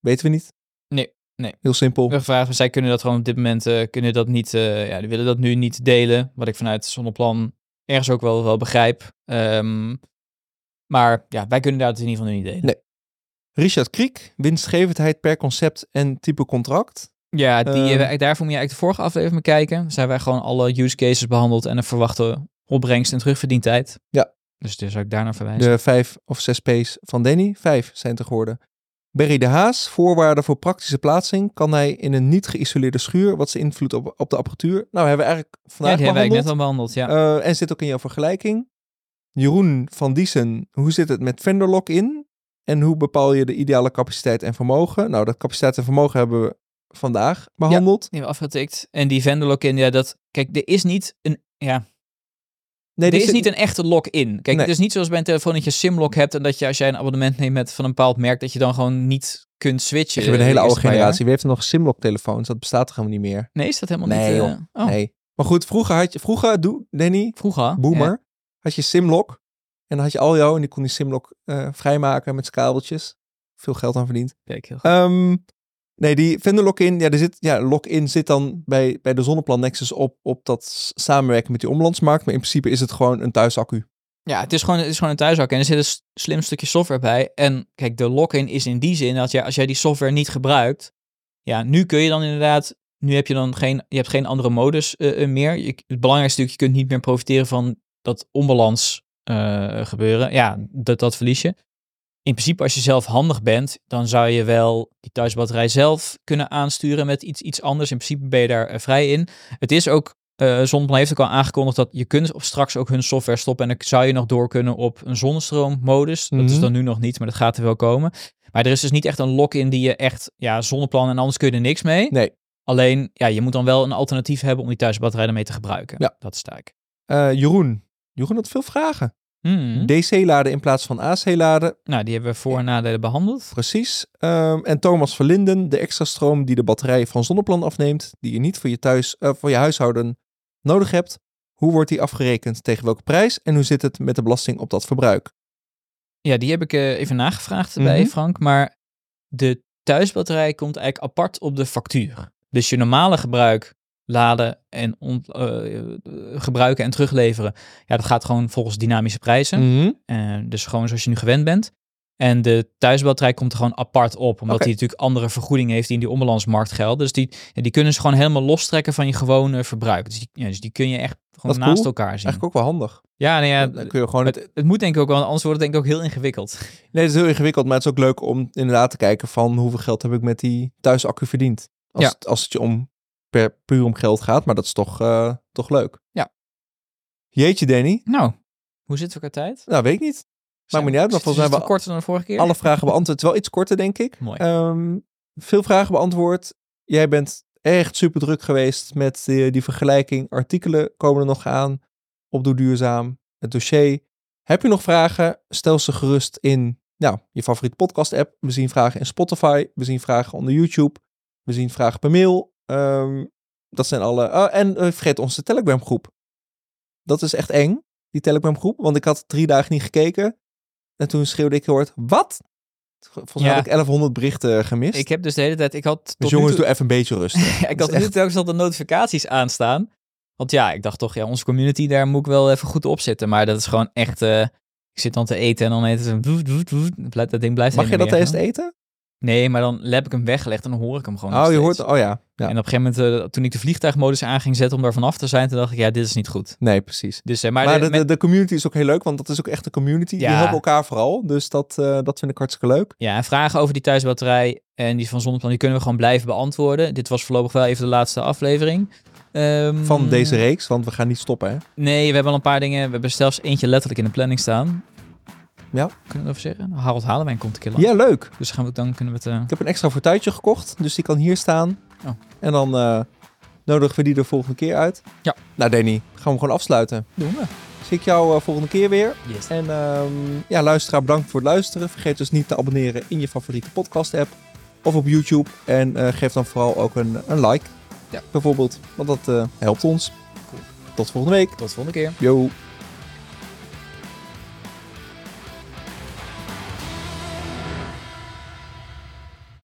Weten we niet. Nee, nee. Heel simpel. We gevraagd, zij kunnen dat gewoon op dit moment, eh, kunnen dat niet, eh, ja, die willen dat nu niet delen. Wat ik vanuit Zonneplan ergens ook wel, wel begrijp. Ehm, maar ja, wij kunnen dat in ieder geval nu niet delen. Nee. Richard Kriek, winstgevendheid per concept en type contract. Ja, die, Ehm. eh, daarvoor moet je eigenlijk de vorige aflevering bekijken. Zijn wij gewoon alle use cases behandeld en een verwachte opbrengst en terugverdientijd. Ja. Dus daar zou ik daarnaar verwijzen. De vijf of zes P's van Danny. Vijf zijn er geworden. Berry de Haas, voorwaarden voor praktische plaatsing. Kan hij in een niet geïsoleerde schuur, wat ze invloed op, op de apparatuur? Nou, hebben we eigenlijk ja, vandaag die hebben wij behandeld. net al behandeld, ja. Eh, en zit ook in jouw vergelijking. Jeroen van Diesen, hoe zit het met vendor lock-in? En hoe bepaal je de ideale capaciteit en vermogen? Nou, dat capaciteit en vermogen hebben we vandaag behandeld. Die hebben we afgetikt. En die vendor lock-in, ja, dat... Kijk, er is niet een... Ja, nee, er dit is niet een echte lock-in. Kijk, Nee. het is niet zoals bij een telefoon dat je simlock hebt... en dat je als jij een abonnement neemt met van een bepaald merk... dat je dan gewoon niet kunt switchen. Je bent een hele de oude generatie. Wie heeft er nog Simlock telefoons? Dat bestaat toch helemaal niet meer? Nee, is dat helemaal Nee, niet... joh. eh, oh, Nee. Maar goed, vroeger had je, vroeger, doe, Danny, Vroeger. boomer, Ja. had je Simlock. En dan had je al jou en die kon die Simlock eh, vrijmaken met zijn kabeltjes. Veel geld aan verdiend. Kijk, heel goed. Ehm, nee, die vendor lock-in, ja, zit, ja, lock-in zit dan bij, bij de Zonneplan Nexus op, op dat samenwerken met die omlandsmarkt. Maar in principe is het gewoon een thuisaccu. Ja, het is gewoon, het is gewoon een thuiszak en er zit een slim stukje software bij. En kijk, de lock-in is in die zin dat je, als jij die software niet gebruikt, ja, nu kun je dan inderdaad, nu heb je dan geen, je hebt geen andere modus eh, eh, meer. Je, het belangrijkste natuurlijk, je kunt niet meer profiteren van dat onbalans eh, gebeuren. Ja, dat, dat verlies je. In principe, als je zelf handig bent, dan zou je wel die thuisbatterij zelf kunnen aansturen met iets, iets anders. In principe ben je daar eh, vrij in. Het is ook Zonneplan heeft ook al aangekondigd dat je kunt op straks ook hun software stoppen. En dan zou je nog door kunnen op een zonnestroommodus. Dat is Mhm. dan nu nog niet, maar dat gaat er wel komen. Maar er is dus niet echt een lock-in die je echt, ja, Zonneplan en anders kun je er niks mee. Nee. Alleen, ja, je moet dan wel een alternatief hebben om die thuisbatterij ermee te gebruiken. Ja. Dat is sterk. Eh, Jeroen. Jeroen had veel vragen. Hmm. DC-laden in plaats van AC-laden. Nou, die hebben we voor- en nadelen behandeld. Precies. Ehm, en Thomas Verlinden, de extra stroom die de batterij van Zonneplan afneemt, die je niet voor je, thuis, eh, voor je huishouden nodig hebt. Hoe wordt die afgerekend? Tegen welke prijs? En hoe zit het met de belasting op dat verbruik? Ja, die heb ik eh, even nagevraagd bij Mhm. Frank. Maar de thuisbatterij komt eigenlijk apart op de factuur. Dus je normale gebruik laden en ont- eh, gebruiken en terugleveren. Ja, dat gaat gewoon volgens dynamische prijzen. Mhm. Eh, dus gewoon zoals je nu gewend bent. En de thuisbatterij komt er gewoon apart op. Omdat Oké. die natuurlijk andere vergoeding heeft die in die onbalansmarkt geldt. Dus die, die kunnen ze gewoon helemaal lostrekken van je gewone verbruik. Dus die, ja, dus die kun je echt gewoon naast cool. elkaar zien. Eigenlijk ook wel handig. Ja, nou ja, Dan kun je gewoon het, het moet denk ik ook wel, anders wordt het denk ik ook heel ingewikkeld. Nee, het is heel ingewikkeld, maar het is ook leuk om inderdaad te kijken van hoeveel geld heb ik met die thuisaccu verdiend. Als, Ja. het, als het je om per, puur om geld gaat, maar dat is toch, eh, toch leuk. Ja. Jeetje, Danny. Nou, hoe zitten we qua tijd? Nou, weet ik niet. Maakt me niet uit, maar volgens mij hebben korter dan de vorige keer. alle vragen beantwoord. Wel iets korter, denk ik. Mooi. Ehm, veel vragen beantwoord. Jij bent echt super druk geweest met die, die vergelijking. Artikelen komen er nog aan. Op Doe Duurzaam, het dossier. Heb je nog vragen? Stel ze gerust in nou, je favoriete podcast app. We zien vragen in Spotify. We zien vragen onder YouTube. We zien vragen per mail. Ehm, dat zijn alle... Oh, en eh, vergeet onze Telegram groep. Dat is echt eng, die Telegram groep. Want ik had drie dagen niet gekeken. En toen schreeuwde ik hard, wat? Volgens mij Ja. had ik 1100 berichten gemist. Ik heb dus de hele tijd, ik had tot dus jongens, toe- doe even een beetje *laughs* rustig. Ja, ik had nu echt- telkens al de notificaties aanstaan. Want ja, ik dacht toch, ja, onze community, daar moet ik wel even goed op zitten. Maar dat is gewoon echt, eh, ik zit dan te eten en dan heet het een woed, woed, woed. Blijft- Dat ding blijft Mag je dat eerst eten? Nee, maar dan heb ik hem weggelegd en dan hoor ik hem gewoon Oh, je hoort... Oh ja. ja. En op een gegeven moment, eh, toen ik de vliegtuigmodus aan ging zetten om daar vanaf te zijn, toen dacht ik, ja, dit is niet goed. Nee, precies. Dus, eh, maar, Maar, de- de, de, met- de community is ook heel leuk, want dat is ook echt een community. Die helpen elkaar vooral. Dus dat, eh, dat vind ik hartstikke leuk. ja, en vragen over die thuisbatterij en die van Zonneplan, die kunnen we gewoon blijven beantwoorden. Dit was voorlopig wel even de laatste aflevering. Ehm, Van deze reeks, want we gaan niet stoppen, hè? Nee, we hebben al een paar dingen. We hebben zelfs eentje letterlijk in de planning staan. Ja. Kunnen we erover zeggen? Harold Halenwijn komt een keer langs. Ja, leuk. Dus gaan we, dan kunnen we het... eh, Ik heb een extra fortuitje gekocht, dus die kan hier staan. Oh. En dan eh, nodigen we die de volgende keer uit. Ja. Nou, Danny, gaan we gewoon afsluiten. doen we. Zie ik jou eh, volgende keer weer. Yes. En ehm, ja, luisteraar, bedankt voor het luisteren. Vergeet dus niet te abonneren in je favoriete podcast-app of op YouTube. En geef dan vooral ook een, een like, Ja. bijvoorbeeld. Want dat helpt ons. Cool. Tot volgende week. Tot de volgende keer. Yo.